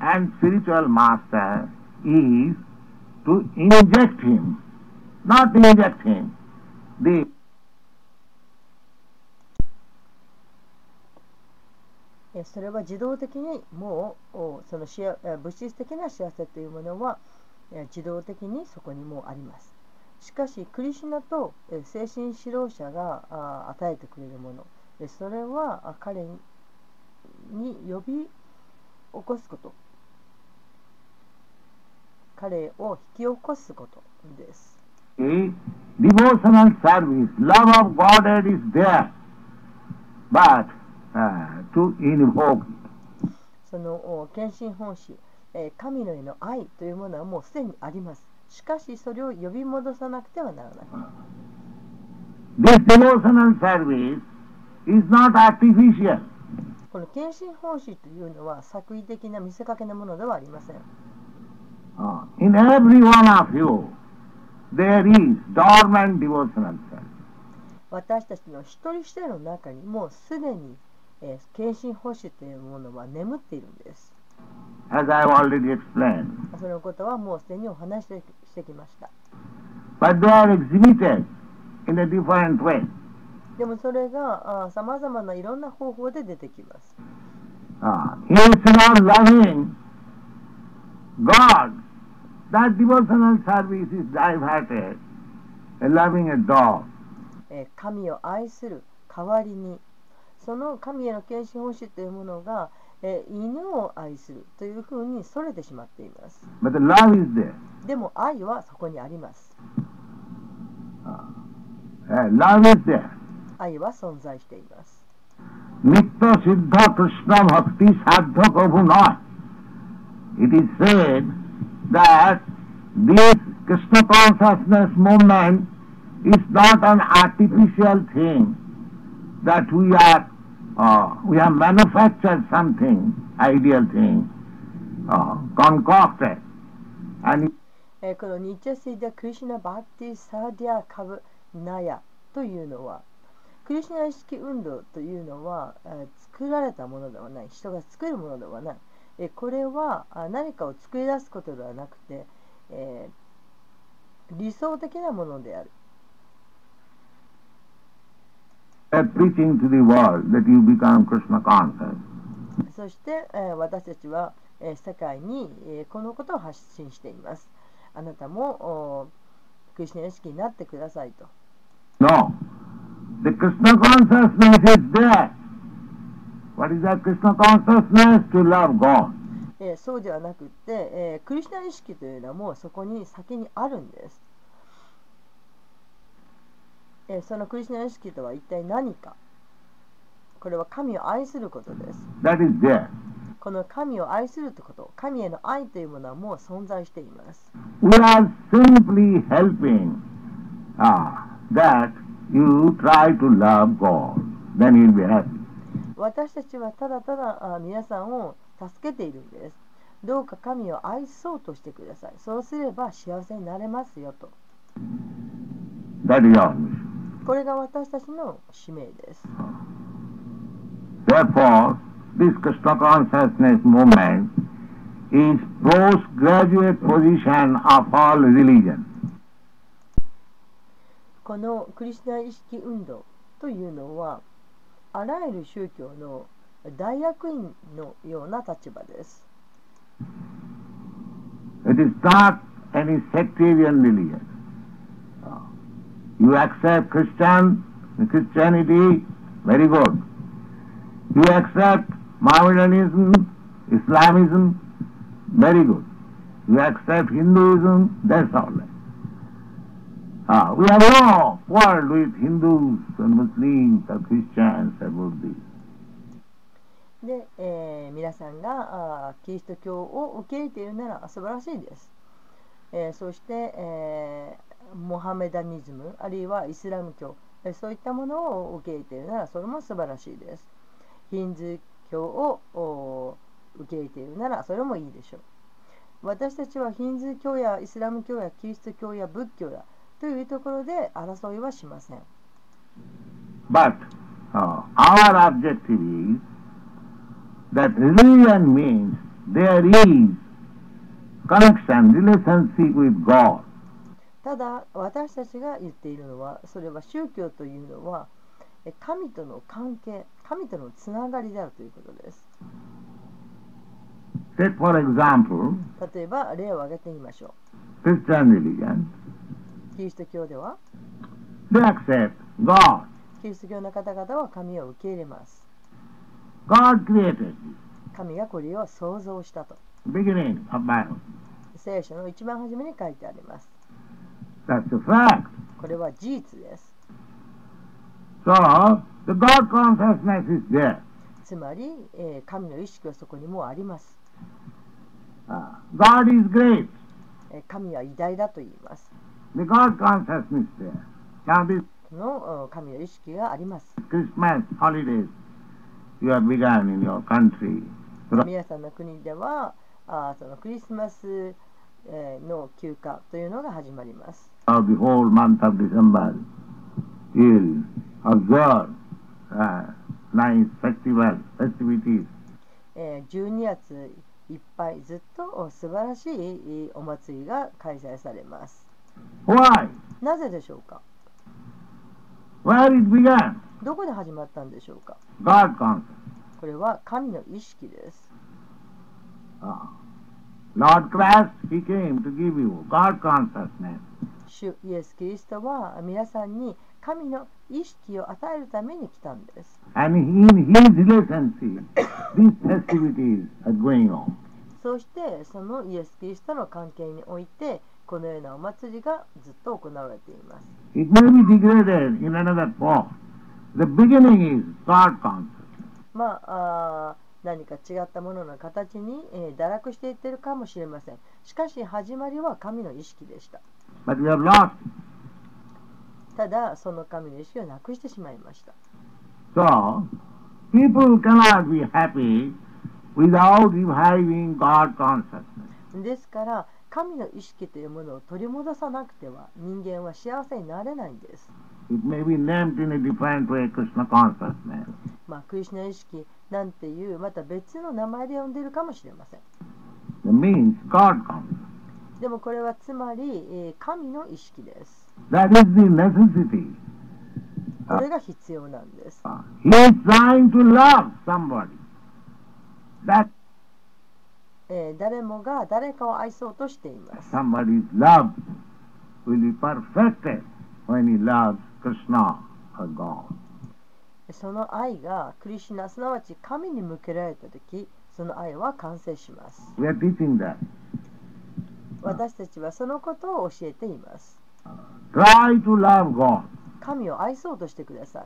and spiritual master is to inject him, not inject him. The えそれは自動的にもうそのし物質的な幸せというものは自動的にそこにもうあります。しかしクリシナと精神指導者が与えてくれるもの。それは彼に呼び起こすこと。彼を引き起こすことです。A devotional service, love of Godhead is there, but その献身奉仕、神のへの愛というものはもうすでにあります。しかしそれを呼び戻さなくてはならない。この献身奉仕というのは作為的な見せかけのものではありません。私たちの一人一人の中にもうすでにえー献身奉仕というものは眠っているんです。as I've already explained. そのことはもうすでにお話ししてきました。But they are exhibited in a different way. でもそれがさまざまないろんな方法で出てきます。Uh, instead of loving God, that devotional service is diverted, uh, loving a dog. えー神を愛する代わりにその神への献身奉仕というものが、えー犬を愛するというふうにそれてしまっています But the love is there. でも愛はそこにあります Uh, love is there. 愛は存在しています Nitya Siddha Krishna Bhakti Sadhya Prabhu not. It is said that this Krishna consciousness movement is not an artificial thing, that we are, uh, we have manufactured something, ideal thing, uh, concocted, and えーこのニッチャシーダ・クリシナ・バーティ・サーディア・カブ・ナヤというのはクリシナ意識運動というのは、えー作られたものではない。人が作るものではない、えーこれはあ何かを作り出すことではなくて、えー理想的なものである are preaching to the world that you become Krishna conscious. そして、えー私たちは、えー世界に、えーこのことを発信していますあなたもおクリシュナ意識になってくださいと No. The Krishna consciousness is there. What is that Krishna consciousness? To love God. えーそうではなくって、えークリシュナ意識というのはもうそこに先にあるんです、えーそのクリシュナ意識とは一体何かこれは神を愛することです That is there. この神を愛するということ神への愛というものはもう存在しています We are simply helping ah, that you try to love God. Then you'll be happy. 私たちはただただあ皆さんを助けているんですどうか神を愛そうとしてくださいそうすれば幸せになれますよと That is mission. これが私たちの使命です Therefore, this Krishna consciousness movement is postgraduate position of all religion. このクリスナ意識運動というのはあらゆる宗教の大役員のような立場です。It is not any sectarian religion. Uh, You accept Christian, Christianity, very good. You accept Mohammedanism, Islamism, very good. You accept Hinduism, that's all right. Ah, we have no quarrel with Hindus and Muslims or Christians about this. で、えー皆さんがあーキリスト教を受け入れているなら素晴らしいです。えーそして、えー eh, モハメダニズムあるいはイスラム教、そういったものを受け入れているならそれも素晴らしいです。ヒンズー教を受け入れているならそれもいいでしょう。私たちはヒンズー教やイスラム教やキリスト教や仏教やというところで争いはしません。But uh, our objective is that religion means there is connection, relationship with God. ただ私たちが言っているのはそれは宗教というのはえ神との関係神とのつながりであるということです Take for example, 例えば例を挙げてみましょ Christian religion. うキリスト教では They accept God. キリスト教の方々は神を受け入れます God created this. 神がこれを創造したと Beginning of Bible. 聖書の一番初めに書いてあります That's a fact. これは事実です So, the God consciousness is there. つまり、えー神の意識はそこにもうあります、Uh, God is great. えー神は偉大だと言います The God consciousness there. Now this このお神の意識があります Christmas holidays you have begun in your country. 皆さんの国ではあーそのクリスマス、えーの休暇というのが始まります。12月いっぱいずっと素晴らしいお祭りが開催されます。なぜでしょうか？どこで始まったんでしょうか？これは神の意識です。Lord Christ, He came to give you God consciousness. 主イエス・キリストは皆さんに神の意識を与えるために来たんです。And in His relationship, these festivities are going on. そしてそのイエス・キリストの関係においてこのようなお祭りがずっと行われています。It may be degraded in another form. The beginning is God consciousness. まああー何か違ったものの形に、えー堕落していってるかもしれません。しかし始まりは神の意識でした。But we have lost. ただその神の意識をなくしてしまいました。So, people cannot be happy without reviving God consciousness. ですから神の意識というものを取り戻さなくては人間は幸せになれないんです。まあ、クリスナ意識なんていうまた別の名前で呼んでるかもしれません。でもこれはつまり神の意識です。これが必要なんです。えー、誰もが誰かを愛そうとしています。その愛がクリシナすなわち神に向けられたと、その愛は完成します。私たちはそのことを教えています。神を愛そうとしてください。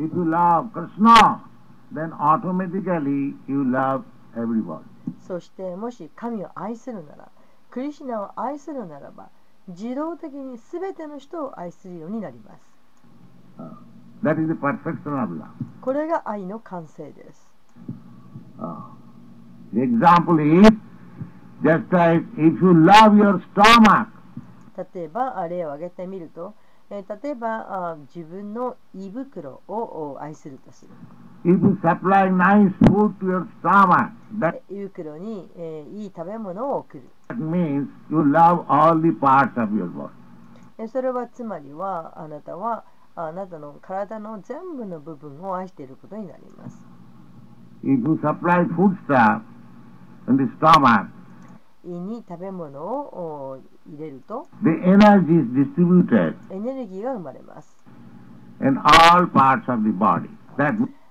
If you love Krishna, then automatically you love everybody. そしてもし神を愛するなら、クリシュナを愛するならば、自動的に全ての人を愛するようになります。That is the perfection of love. これが愛の完成です。Uh, the example is just like if you love your stomach, 例えばあ例を挙げてみると、えー例えばあ自分の胃袋をお愛するとする。you supply nice food to your stomach, that え胃袋に、えーいい食べ物を送る。means you love all the parts of your body. えそれはつまりはあなたはあなたの体の全部の部分を愛していることになります。If you supply foodstuff in the stomach, 胃に食べ物をお入れると、エネルギーが生まれます。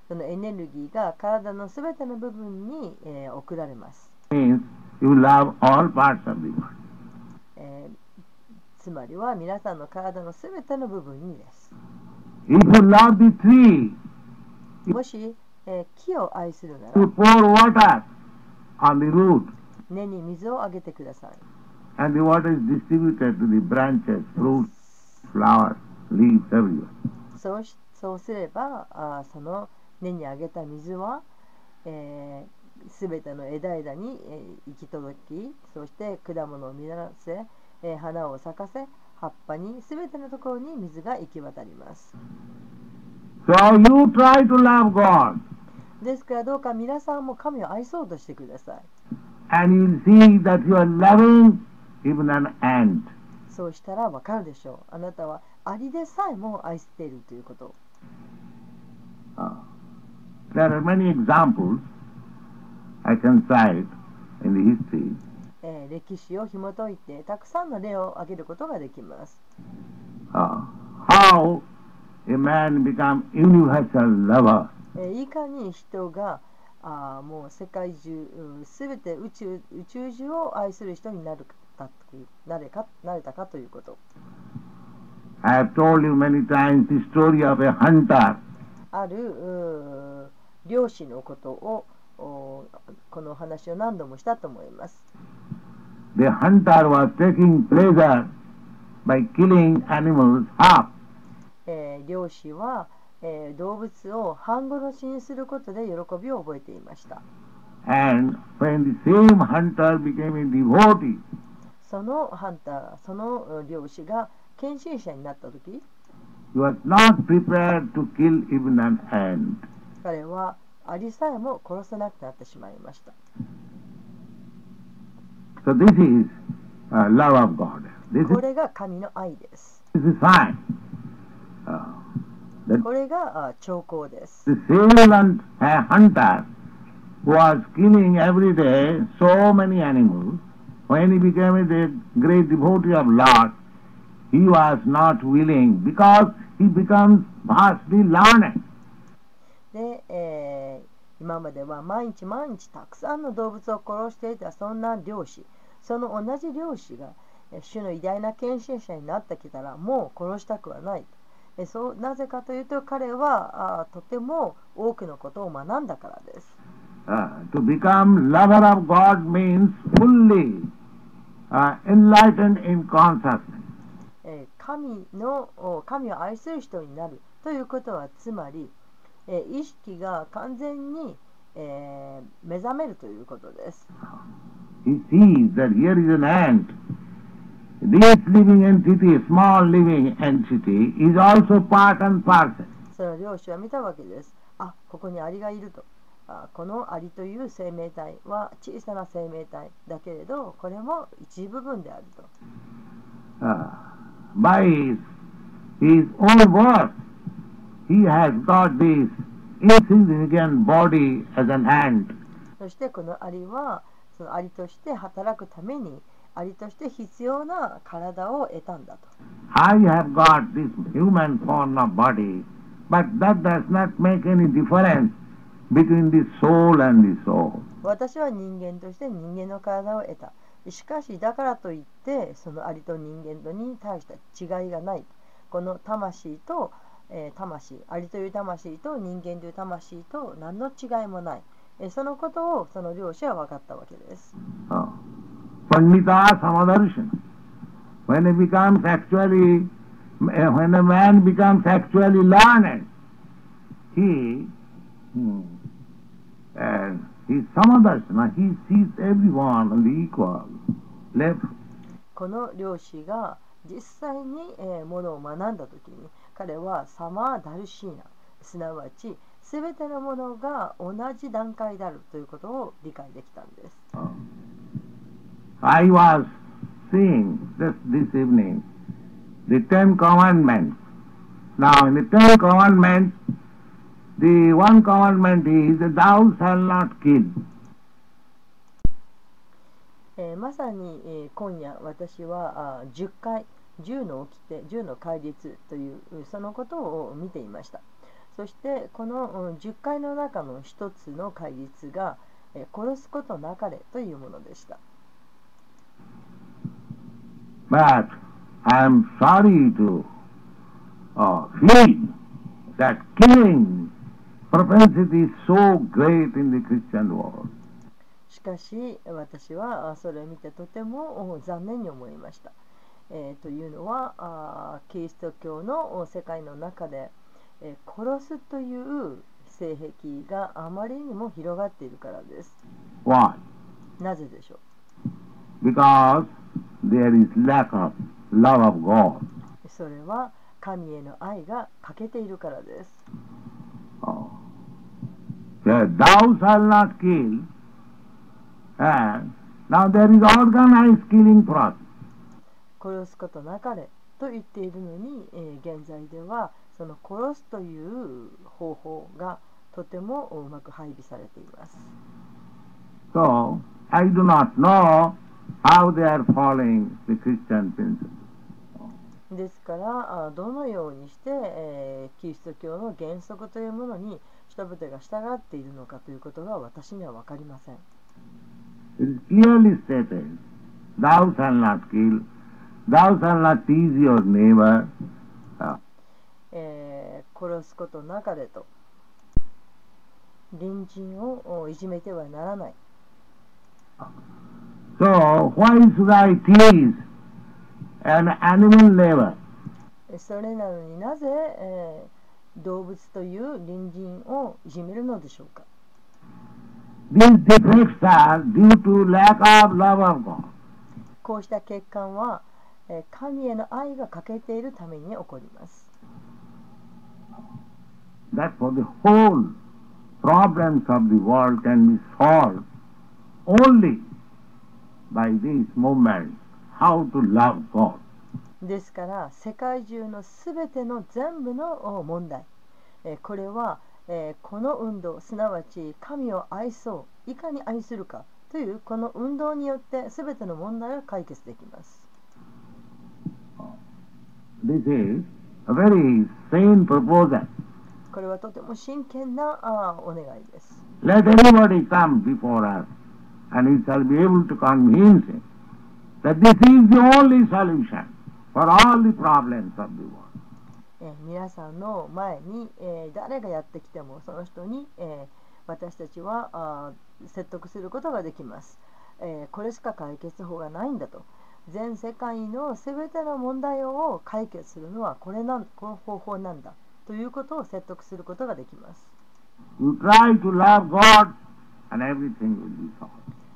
エネルギーが体のすべての部分に、えー、送られます。つまりは皆さんの体のすべての部分にです。もし、えー、木を愛するなら、根に水をあげてください。And the water is distributed to the branches, fruits, flowers, leaves, everywhere. そうしそうすればあーその根にあげた水は、えすべての枝々に、えー行き届きそして果物を実らせ、えー花を咲かせ葉っぱにすべてのところに水が行き渡ります。So you try to love God ですからどうか皆さんも神を愛そうとしてください。and you'll see that you are loving even an ant. そうしたらわかるでしょう。あなたはアリでさえも愛しているということを。Uh, there are many examples I can cite in the history. えー歴史を紐解いてたくさんの例を挙げることができます。Uh, how a man become universal lover えーいかに人があーもう世界中すべて宇宙宇宙中を愛する人になるかというなれかなれたかということ。I have told you many times the story of a hunter ある漁師のことをおこの話を何度もしたと思います。The hunter was taking pleasure by killing animals half. えー漁師は、えー動物を半殺しにすることで喜びを覚えていました。And when the same hunter became a devotee, そのハンター、そのうん漁師が献身者になった時 he was not prepared to kill even an ant. 彼はアリさえも殺せなくなってしまいました。So this is uh, love of God. This こ is, れが神の愛です。this is sign. Uh, これがあ兆候です。the uh, hunter who was killing every day so many animals, when he became a great devotee of Lord, he was not willing because he becomes vastly learned. で、えー今までは毎日毎日たくさんの動物を殺していたそんな漁師、その同じ漁師がえー主の偉大な献身者になってきたらもう殺したくはない。えそうなぜかというと彼はあとても多くのことを学んだからです。Uh, to become lover of God means fully uh, enlightened in consciousness. えー神のお神を愛する人になるということはつまり、えー意識が完全に、えー目覚めるということです。He sees that here is an ant. This living entity, small living entity, is also part and parcel. その漁師は見たわけです。あここにアリがいると。このアリという生命体は小さな生命体だけれどこれも一部分であると。そしてこのアリはそのアリとして働くためにアリとして必要な体を得たんだと。I have got this human form of body, but that does not make any difference. 私は人間として人間の体を得た。しかし、だからといって、そのありと人間とに対して違いがない。この魂と、えー、魂、ありという魂と人間という魂と何の違いもない。えー、そのことをその両者は分かったわけです。パンニタ・サマダルシン。When become actually, when man becomes actually learned, he. Hmm. Uh, he Samadarshana, he sees everyone on the equal level. この漁師が実際に、えーものを学んだ時に彼はサマーダルシーナすなわち全てのものが同じ段階であるということを理解できたんです。Oh. I was seeing just this evening the Ten Commandments. Now, in the Ten Commandments, The one commandment is thou shall not kill. え、まさに、えー、今夜私はあ10回10の起きて10の戒律というそのことを見ていましたそしてこの、うん、10回の中の一つの戒律が、えー、殺すことなかれというものでした But I am sorry to、uh, feel that killing propensity is so great in the Christian world. しかし私はあそれを見てとてもお残念に思いました、えーというのはあーキリスト教のお世界の中で、えー殺すという性癖があまりにも広がっているからです Why? なぜでしょ Because there is lack of love of God. うそれは神への愛が欠けているからです Oh. Thou shalt not kill. And now there is organized killing process. 殺すことなかれと言っているのに、えー現在ではその殺すという方法がとてもうまく配備されています。So, I do not know how they are following the Christian principle. ですからあどのようにして、えーキリスト教の原則というものに人々が従っているのかということが私には分かりません。殺すことなかれと隣人をいじめてはならない。So, why should I tease an animal labor? それなのになぜ、え動物という隣人をいじめるのでしょうか These defects are due to lack of love of God. こうした欠陥は、えー神への愛が欠けているために起こります。That for the whole problems of the world can be solved only by this movement, how to love God. ですから世界中のすべての全部のお問題、えーこれは、えーこの運動すなわち神を愛そういかに愛するかというこの運動によってすべての問題が解決できます。This is a very sane proposal. これはとても真剣なあーお願いです。Let anybody come before us, and we shall be able to convince him that this is the only solution for all the problems of the world. えー皆さんの前に、えー誰がやってきてもその人に、えー私たちはあー説得することができます、えーこれしか解決法がないんだと。全世界のすべての問題を解決するのはこれなんこの方法なんだ。ということを説得することができます。You try to love God, and everything will be solved.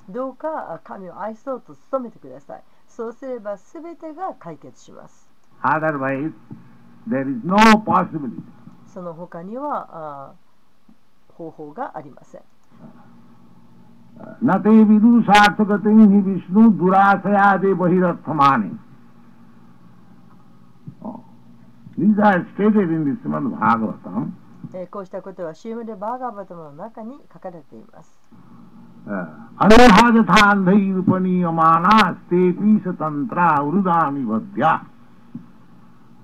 どうかあ神を愛そうと努めてくださいそうすればすべてが解決します Otherwise, there is no possibility. その他にはあー方法がありません न ते विदुषार्थगतिं हि विष्णु दुराशयादे बहिरर्थमानि Oh. These are stated in the Srimad Bhagavatam. えーこうしたことはシームでバーガーバトムの中に書かれています。 अनोहाजथान्धैरुपनीयमानास्तेऽपि स्वतन्त्रा वृदामि वद्या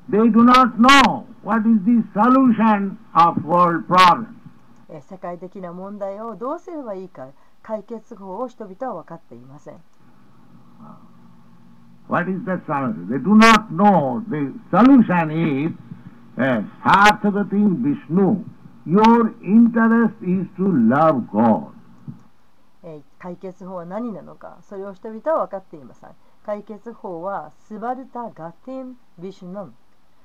They do not know what is the solution of world problems. えー世界的な問題をどうすればいいか解決法を人々は分かっていません。 What is the solution? They do not know. The solution is uh, Sarthagatim Vishnu. Your interest is to love God. えー解決法は何なのかそれを人々は分かっていません。解決法はスバルタ・ガティン・ビシュナン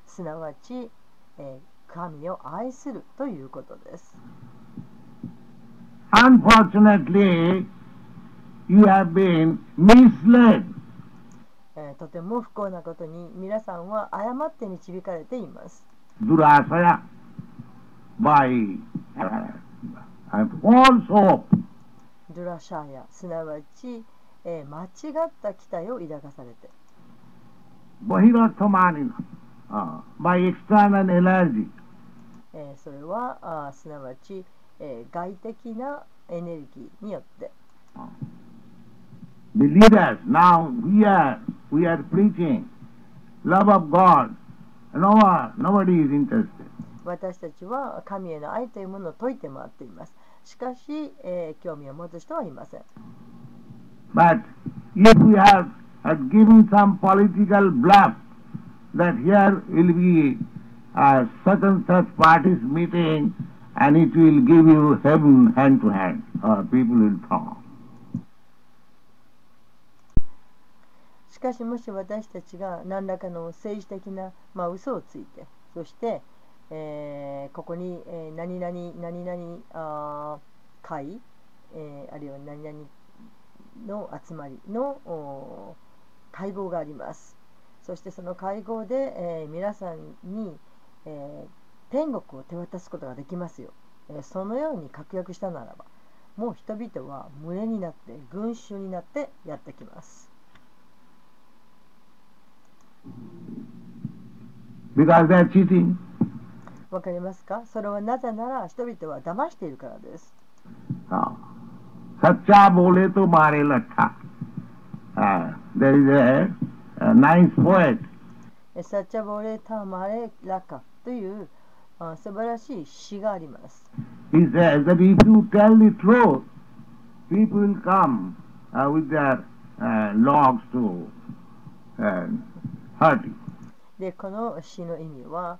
すなわち、えー神を愛するということです。Unfortunately, you have been misled. えーとても不幸なことに皆さんは誤って導かれています。Durasaya by uh, uh, false hope. ドゥラシャーヤすなわち、えー、間違った期待を抱かされて。バイエクスタエナジーそれはあすなわち、えー、外的なエネルギーによって。The leaders, now we are, we are preaching love of God. No 私たちは神への愛というものを説いて回っています。しかし、えー興味を持つ人はいません But if we have, have given some political bluff that here will be uh, such and such parties meeting and it will give you heaven hand to hand, uh, people will talk. しかしもし私たちが何らかの政治的な、まあ、嘘をついてそして、えーここに、えー何々何々あ会、えーあるいは何々の集まりの会合がありますそしてその会合で、えー皆さんに、えー天国を手渡すことができますよ、えーそのように確約したならばもう人々は群れになって群衆になってやってきます Because they're cheating. わかりますかそれはなぜなら人々は騙しているからです。 हाँ। सच्चा बोले तो मारे लट्ठा हाँ, there is a, a nice poet えサッチャボレタマレラカというあ素晴らしい詩があります。 He says that if you tell the truth, people will come uh, with their uh, logs to uh, hurt you. で、この詩の意味は、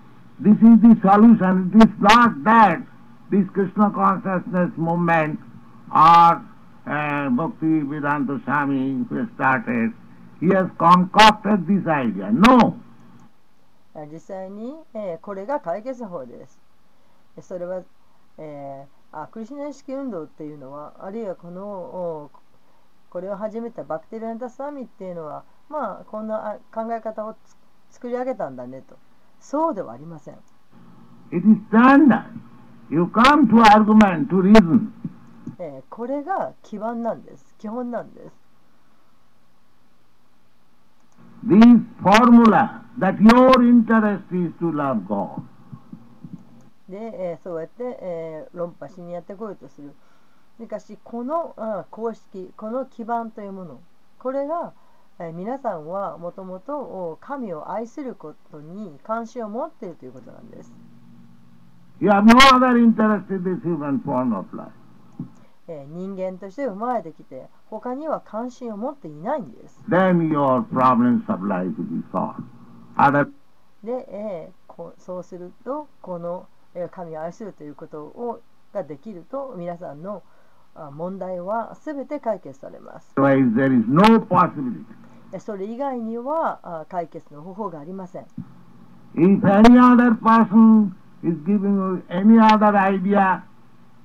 this is the solution. It is not that this Krishna consciousness movement or uh, Bhakti Vedanta Swami started. he has concocted this idea. No. 実際に、えーこれが解決法です。それは、えーあクリシナ意識運動っていうのは、あるいはこのおこれを始めたバクテリアンタスワミっていうのは、まあ、こんな考え方を作り上げたんだねと。そうではありません。It is standard. You come to argument, to reason. えーこれが基盤なんです。基本なんです。This formula that your interest is to love God. で、えーそうやって、えー論破しにやってこようとする。しかし、このあ公式、この基盤というもの、これが、皆さんはもともと神を愛することに関心を持っているということなんです。人間として生まれてきて、他には関心を持っていないんです。Then で、えー、そうすると、この神を愛するということをができると、皆さんの問題はすべて解決されます。えそれ以外にはあ解決の方法がありません。If any other person is giving you any other idea,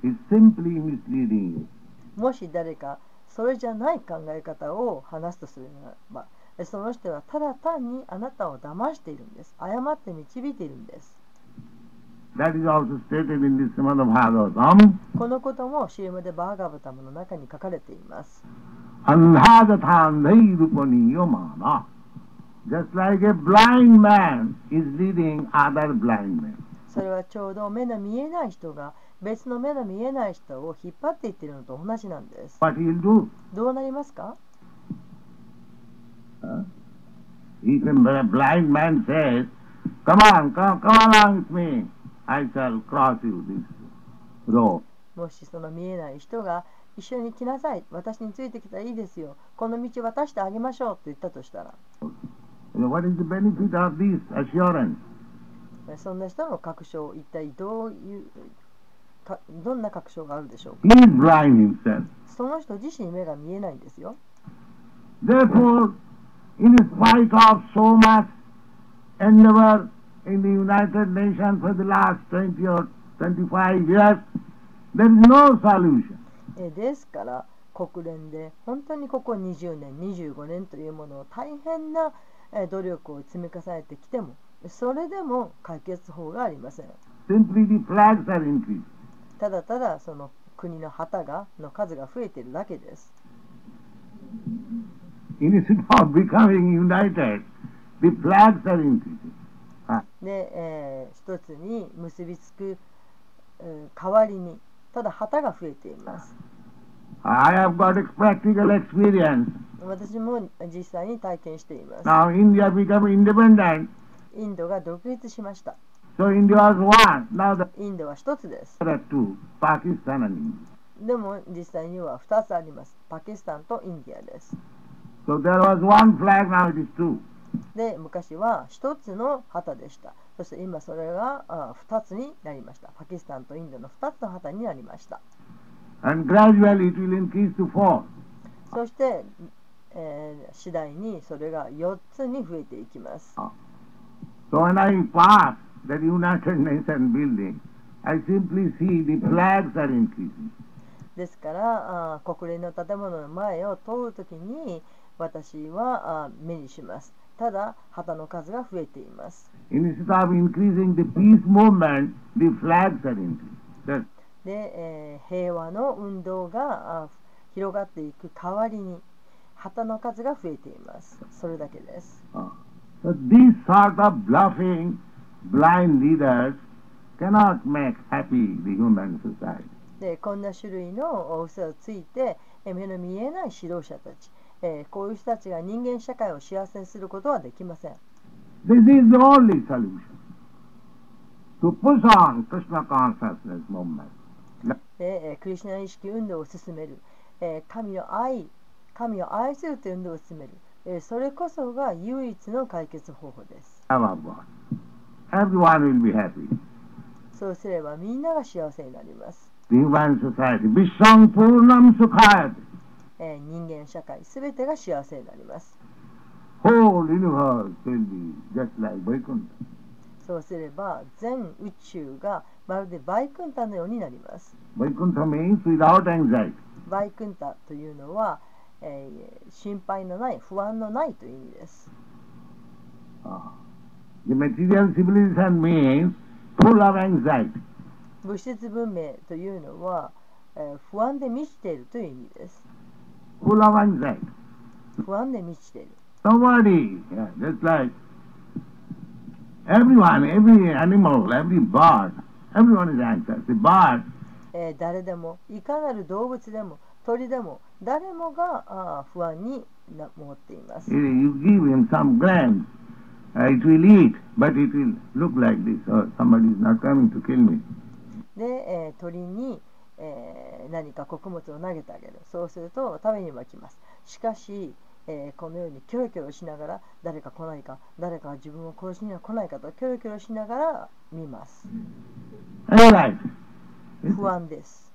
is simply misleading you. もし誰かそれじゃない考え方を話すとするならば、えその人はただ単にあなたを騙しているんです。誤って導いているんです。That is also stated in the Srimad Bhagavatam. このこともシームでバーガブタムの中に書かれています。Andhajathandhai rupaniyamana. Just like a blind man is leading other blind men. それはちょうど目の見えない人が別の目の見えない人を引っ張っていっているのと同じなんです。What he'll do? どうなりますか Huh? If a blind man says, Come on, come, come along with me, I shall cross you this road. もしその見えない人が一緒に来なさい、私についてきたらいいですよ、この道渡してあげましょうと言ったとしたら、What is the benefit of this assurance? そんな人の確証、一体どういうか、どんな確証があるでしょうか He is blind himself. その人自身目が見えないんですよ。Therefore, in spite of so much endeavor in the United Nations for the last 20 or 25 years, there is no solution. えですから、国連で本当にここ20年、25年というものを大変なえ努力を積み重ねてきても、それでも解決法がありません。ただただその国の旗がの数が増えているだけです。Instead of becoming united, the flags are increasing. で、えー一つに結びつく、えー代わりにただ旗が増えています。I have got practical experience. 私も実際に体験しています。Now India become independent, インドが独立しました。so India was one. Now the インドは一つです。there are two, Pakistan and India. でも実際には二つあります。パキスタンとインディアです。So there was one flag, now it is two. で、昔は一つの旗でした。そして今それがあ二つになりました。パキスタンとインドの二つの旗になりました。And gradually it will increase to four. そして、えー次第にそれが4つに増えていきます。So when I passed the United Nations building, I simply see the flags are increasing. ですからあー国連の建物の前を通るときに私はあー目にしますただ、旗の数が増えています。で、えー、平和の運動が広がっていく代わりに、旗の数が増えています。それだけです。で、こんな種類のお嘘をついて、目の見えない指導者たち。えーこういう人たちが人間社会を幸せにすることはできません This is the only solution to push on Krishna consciousness movement. で、えークリシュナ意識運動を進める、えー神の愛神を愛するという運動を進める、えーそれこそが唯一の解決方法です. Everyone will be happy. そうすればみんなが幸せになります、human society. Vishwam Purnam Sukhayati. えー、人間社会すべてが幸せになります。そうすれば全宇宙がまるでバイクンタのようになります。バイクンタというのは、えー、心配のない不安のないという意味です。物質文明というのは、えー、不安で満ちているという意味です。pulawan is like. Kuande michiteru. Somebody, yeah, just like everyone, every animal, every bird, everyone is anxious. The bird. えー、誰でもいかなる動物でも鳥でも誰もがあ不安にな持っています。You give him some grams, uh, it will eat, but it will look like this. Oh, somebody is not coming to kill me. で、えー、鳥にえー何か穀物を投げてあげる。そうすると食べには来ます。しかし、えーこのようにキョロキョロしながら誰か来ないか誰かが自分を殺しには来ないかとキョロキョロしながら見ます.不安です。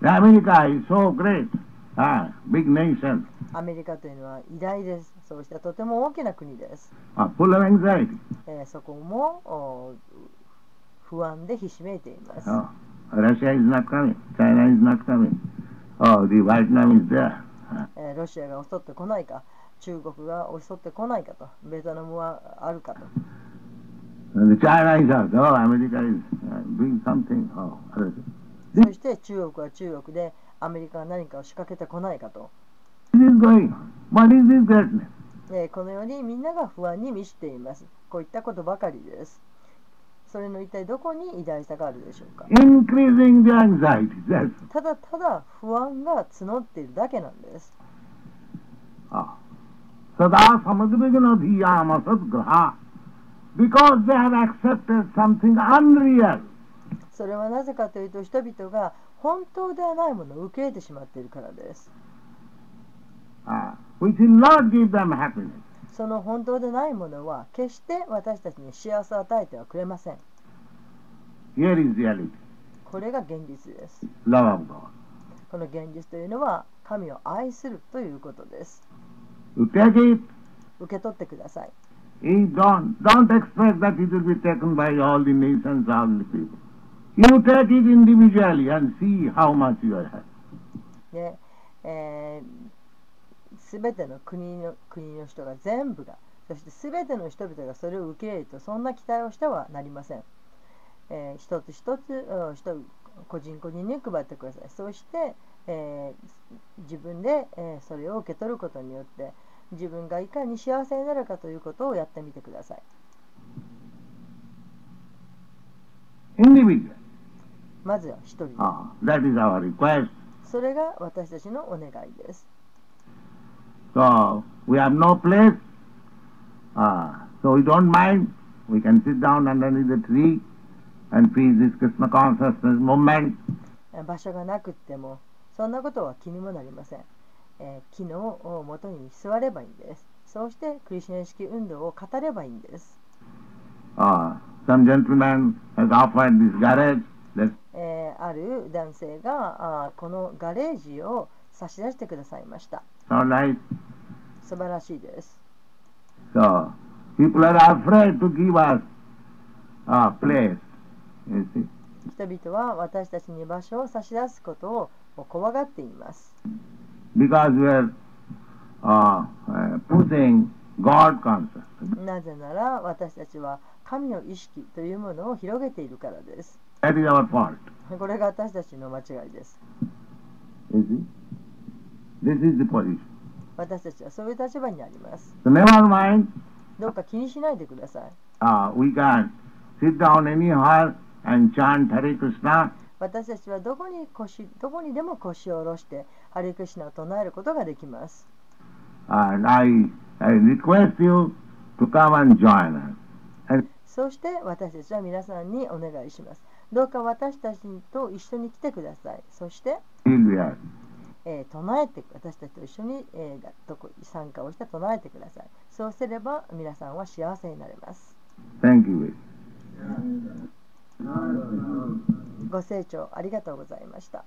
America is so great, ah, big nation, アメリカというのは偉大です。そうしたとても大きな国です、ah, full of anxiety. えーそこもお不安でひしめいています、Oh, ロシアが襲ってこないか、中国が襲ってこないか、中国が襲ってこないか、中国が襲ってこないか、と、ベトナムはあるかと。そして中国は中国で、アメリカが何かを仕掛けてこないかと。このようにみんなが不安に満ちています。こういったことばかりです。それの一体どこに偉したかあるでしょうか？Increasing the anxiety, ただただ不安が募っているだけなんです。それはなぜかというと人々が本当ではないものを受け入れてしまっているからです。Uh. その本当でないものは決して私たちに幸せを与えてはくれません Here is reality. これが現実です Love of God. この現実というのは神を愛するということです.受け取ってください don't don't expect that it will be taken by all the nations, all the people. You take it individually and see how much you happy. で、えー、全ての国の国の人が全部がそして全ての人々がそれを受け入れるとそんな期待をしてはなりません、えー一つ一つうん人個人個人に配ってください。そして、えー自分で、えーそれを受け取ることによって自分がいかに幸せになるかということをやってみてください.まずは一人。で Ah, that is our request. それが私たちのお願いです So we have no place. Ah, so we don't mind. We can sit down underneath the tree and feel this Krishna consciousness movement. 場所がなくってもそんなことは気にもなりません、えー木の元に座ればいいんですそうしてクリシュナ意識運動を語ればいいんです Ah, some gentleman has offered this garage. Let's えーある男性があーこのガレージを差し出してくださいました nice. 素晴らしいです So people are afraid to give us a place. You see? 人々は私たちに場所を差し出すことを怖がっています。Because we are uh, uh, pushing God consciousness. なぜなら私たちは神の意識というものを広げているからです。That is our fault. これが私たちの間違いです。You see? This is the position. 私たちはそういう立場にあります。So、never mind. どうか気にしないでください。私たちはどこ,に腰どこにでも腰を下ろして、ハリクシナを唱えることができます。そして私たちは皆さんにお願いします。どうか私たちと一緒に来てください。そして。えー唱えて私たちと一緒に、えーがどこ参加をして唱えてください。そうすれば皆さんは幸せになれます。ご清聴ありがとうございました。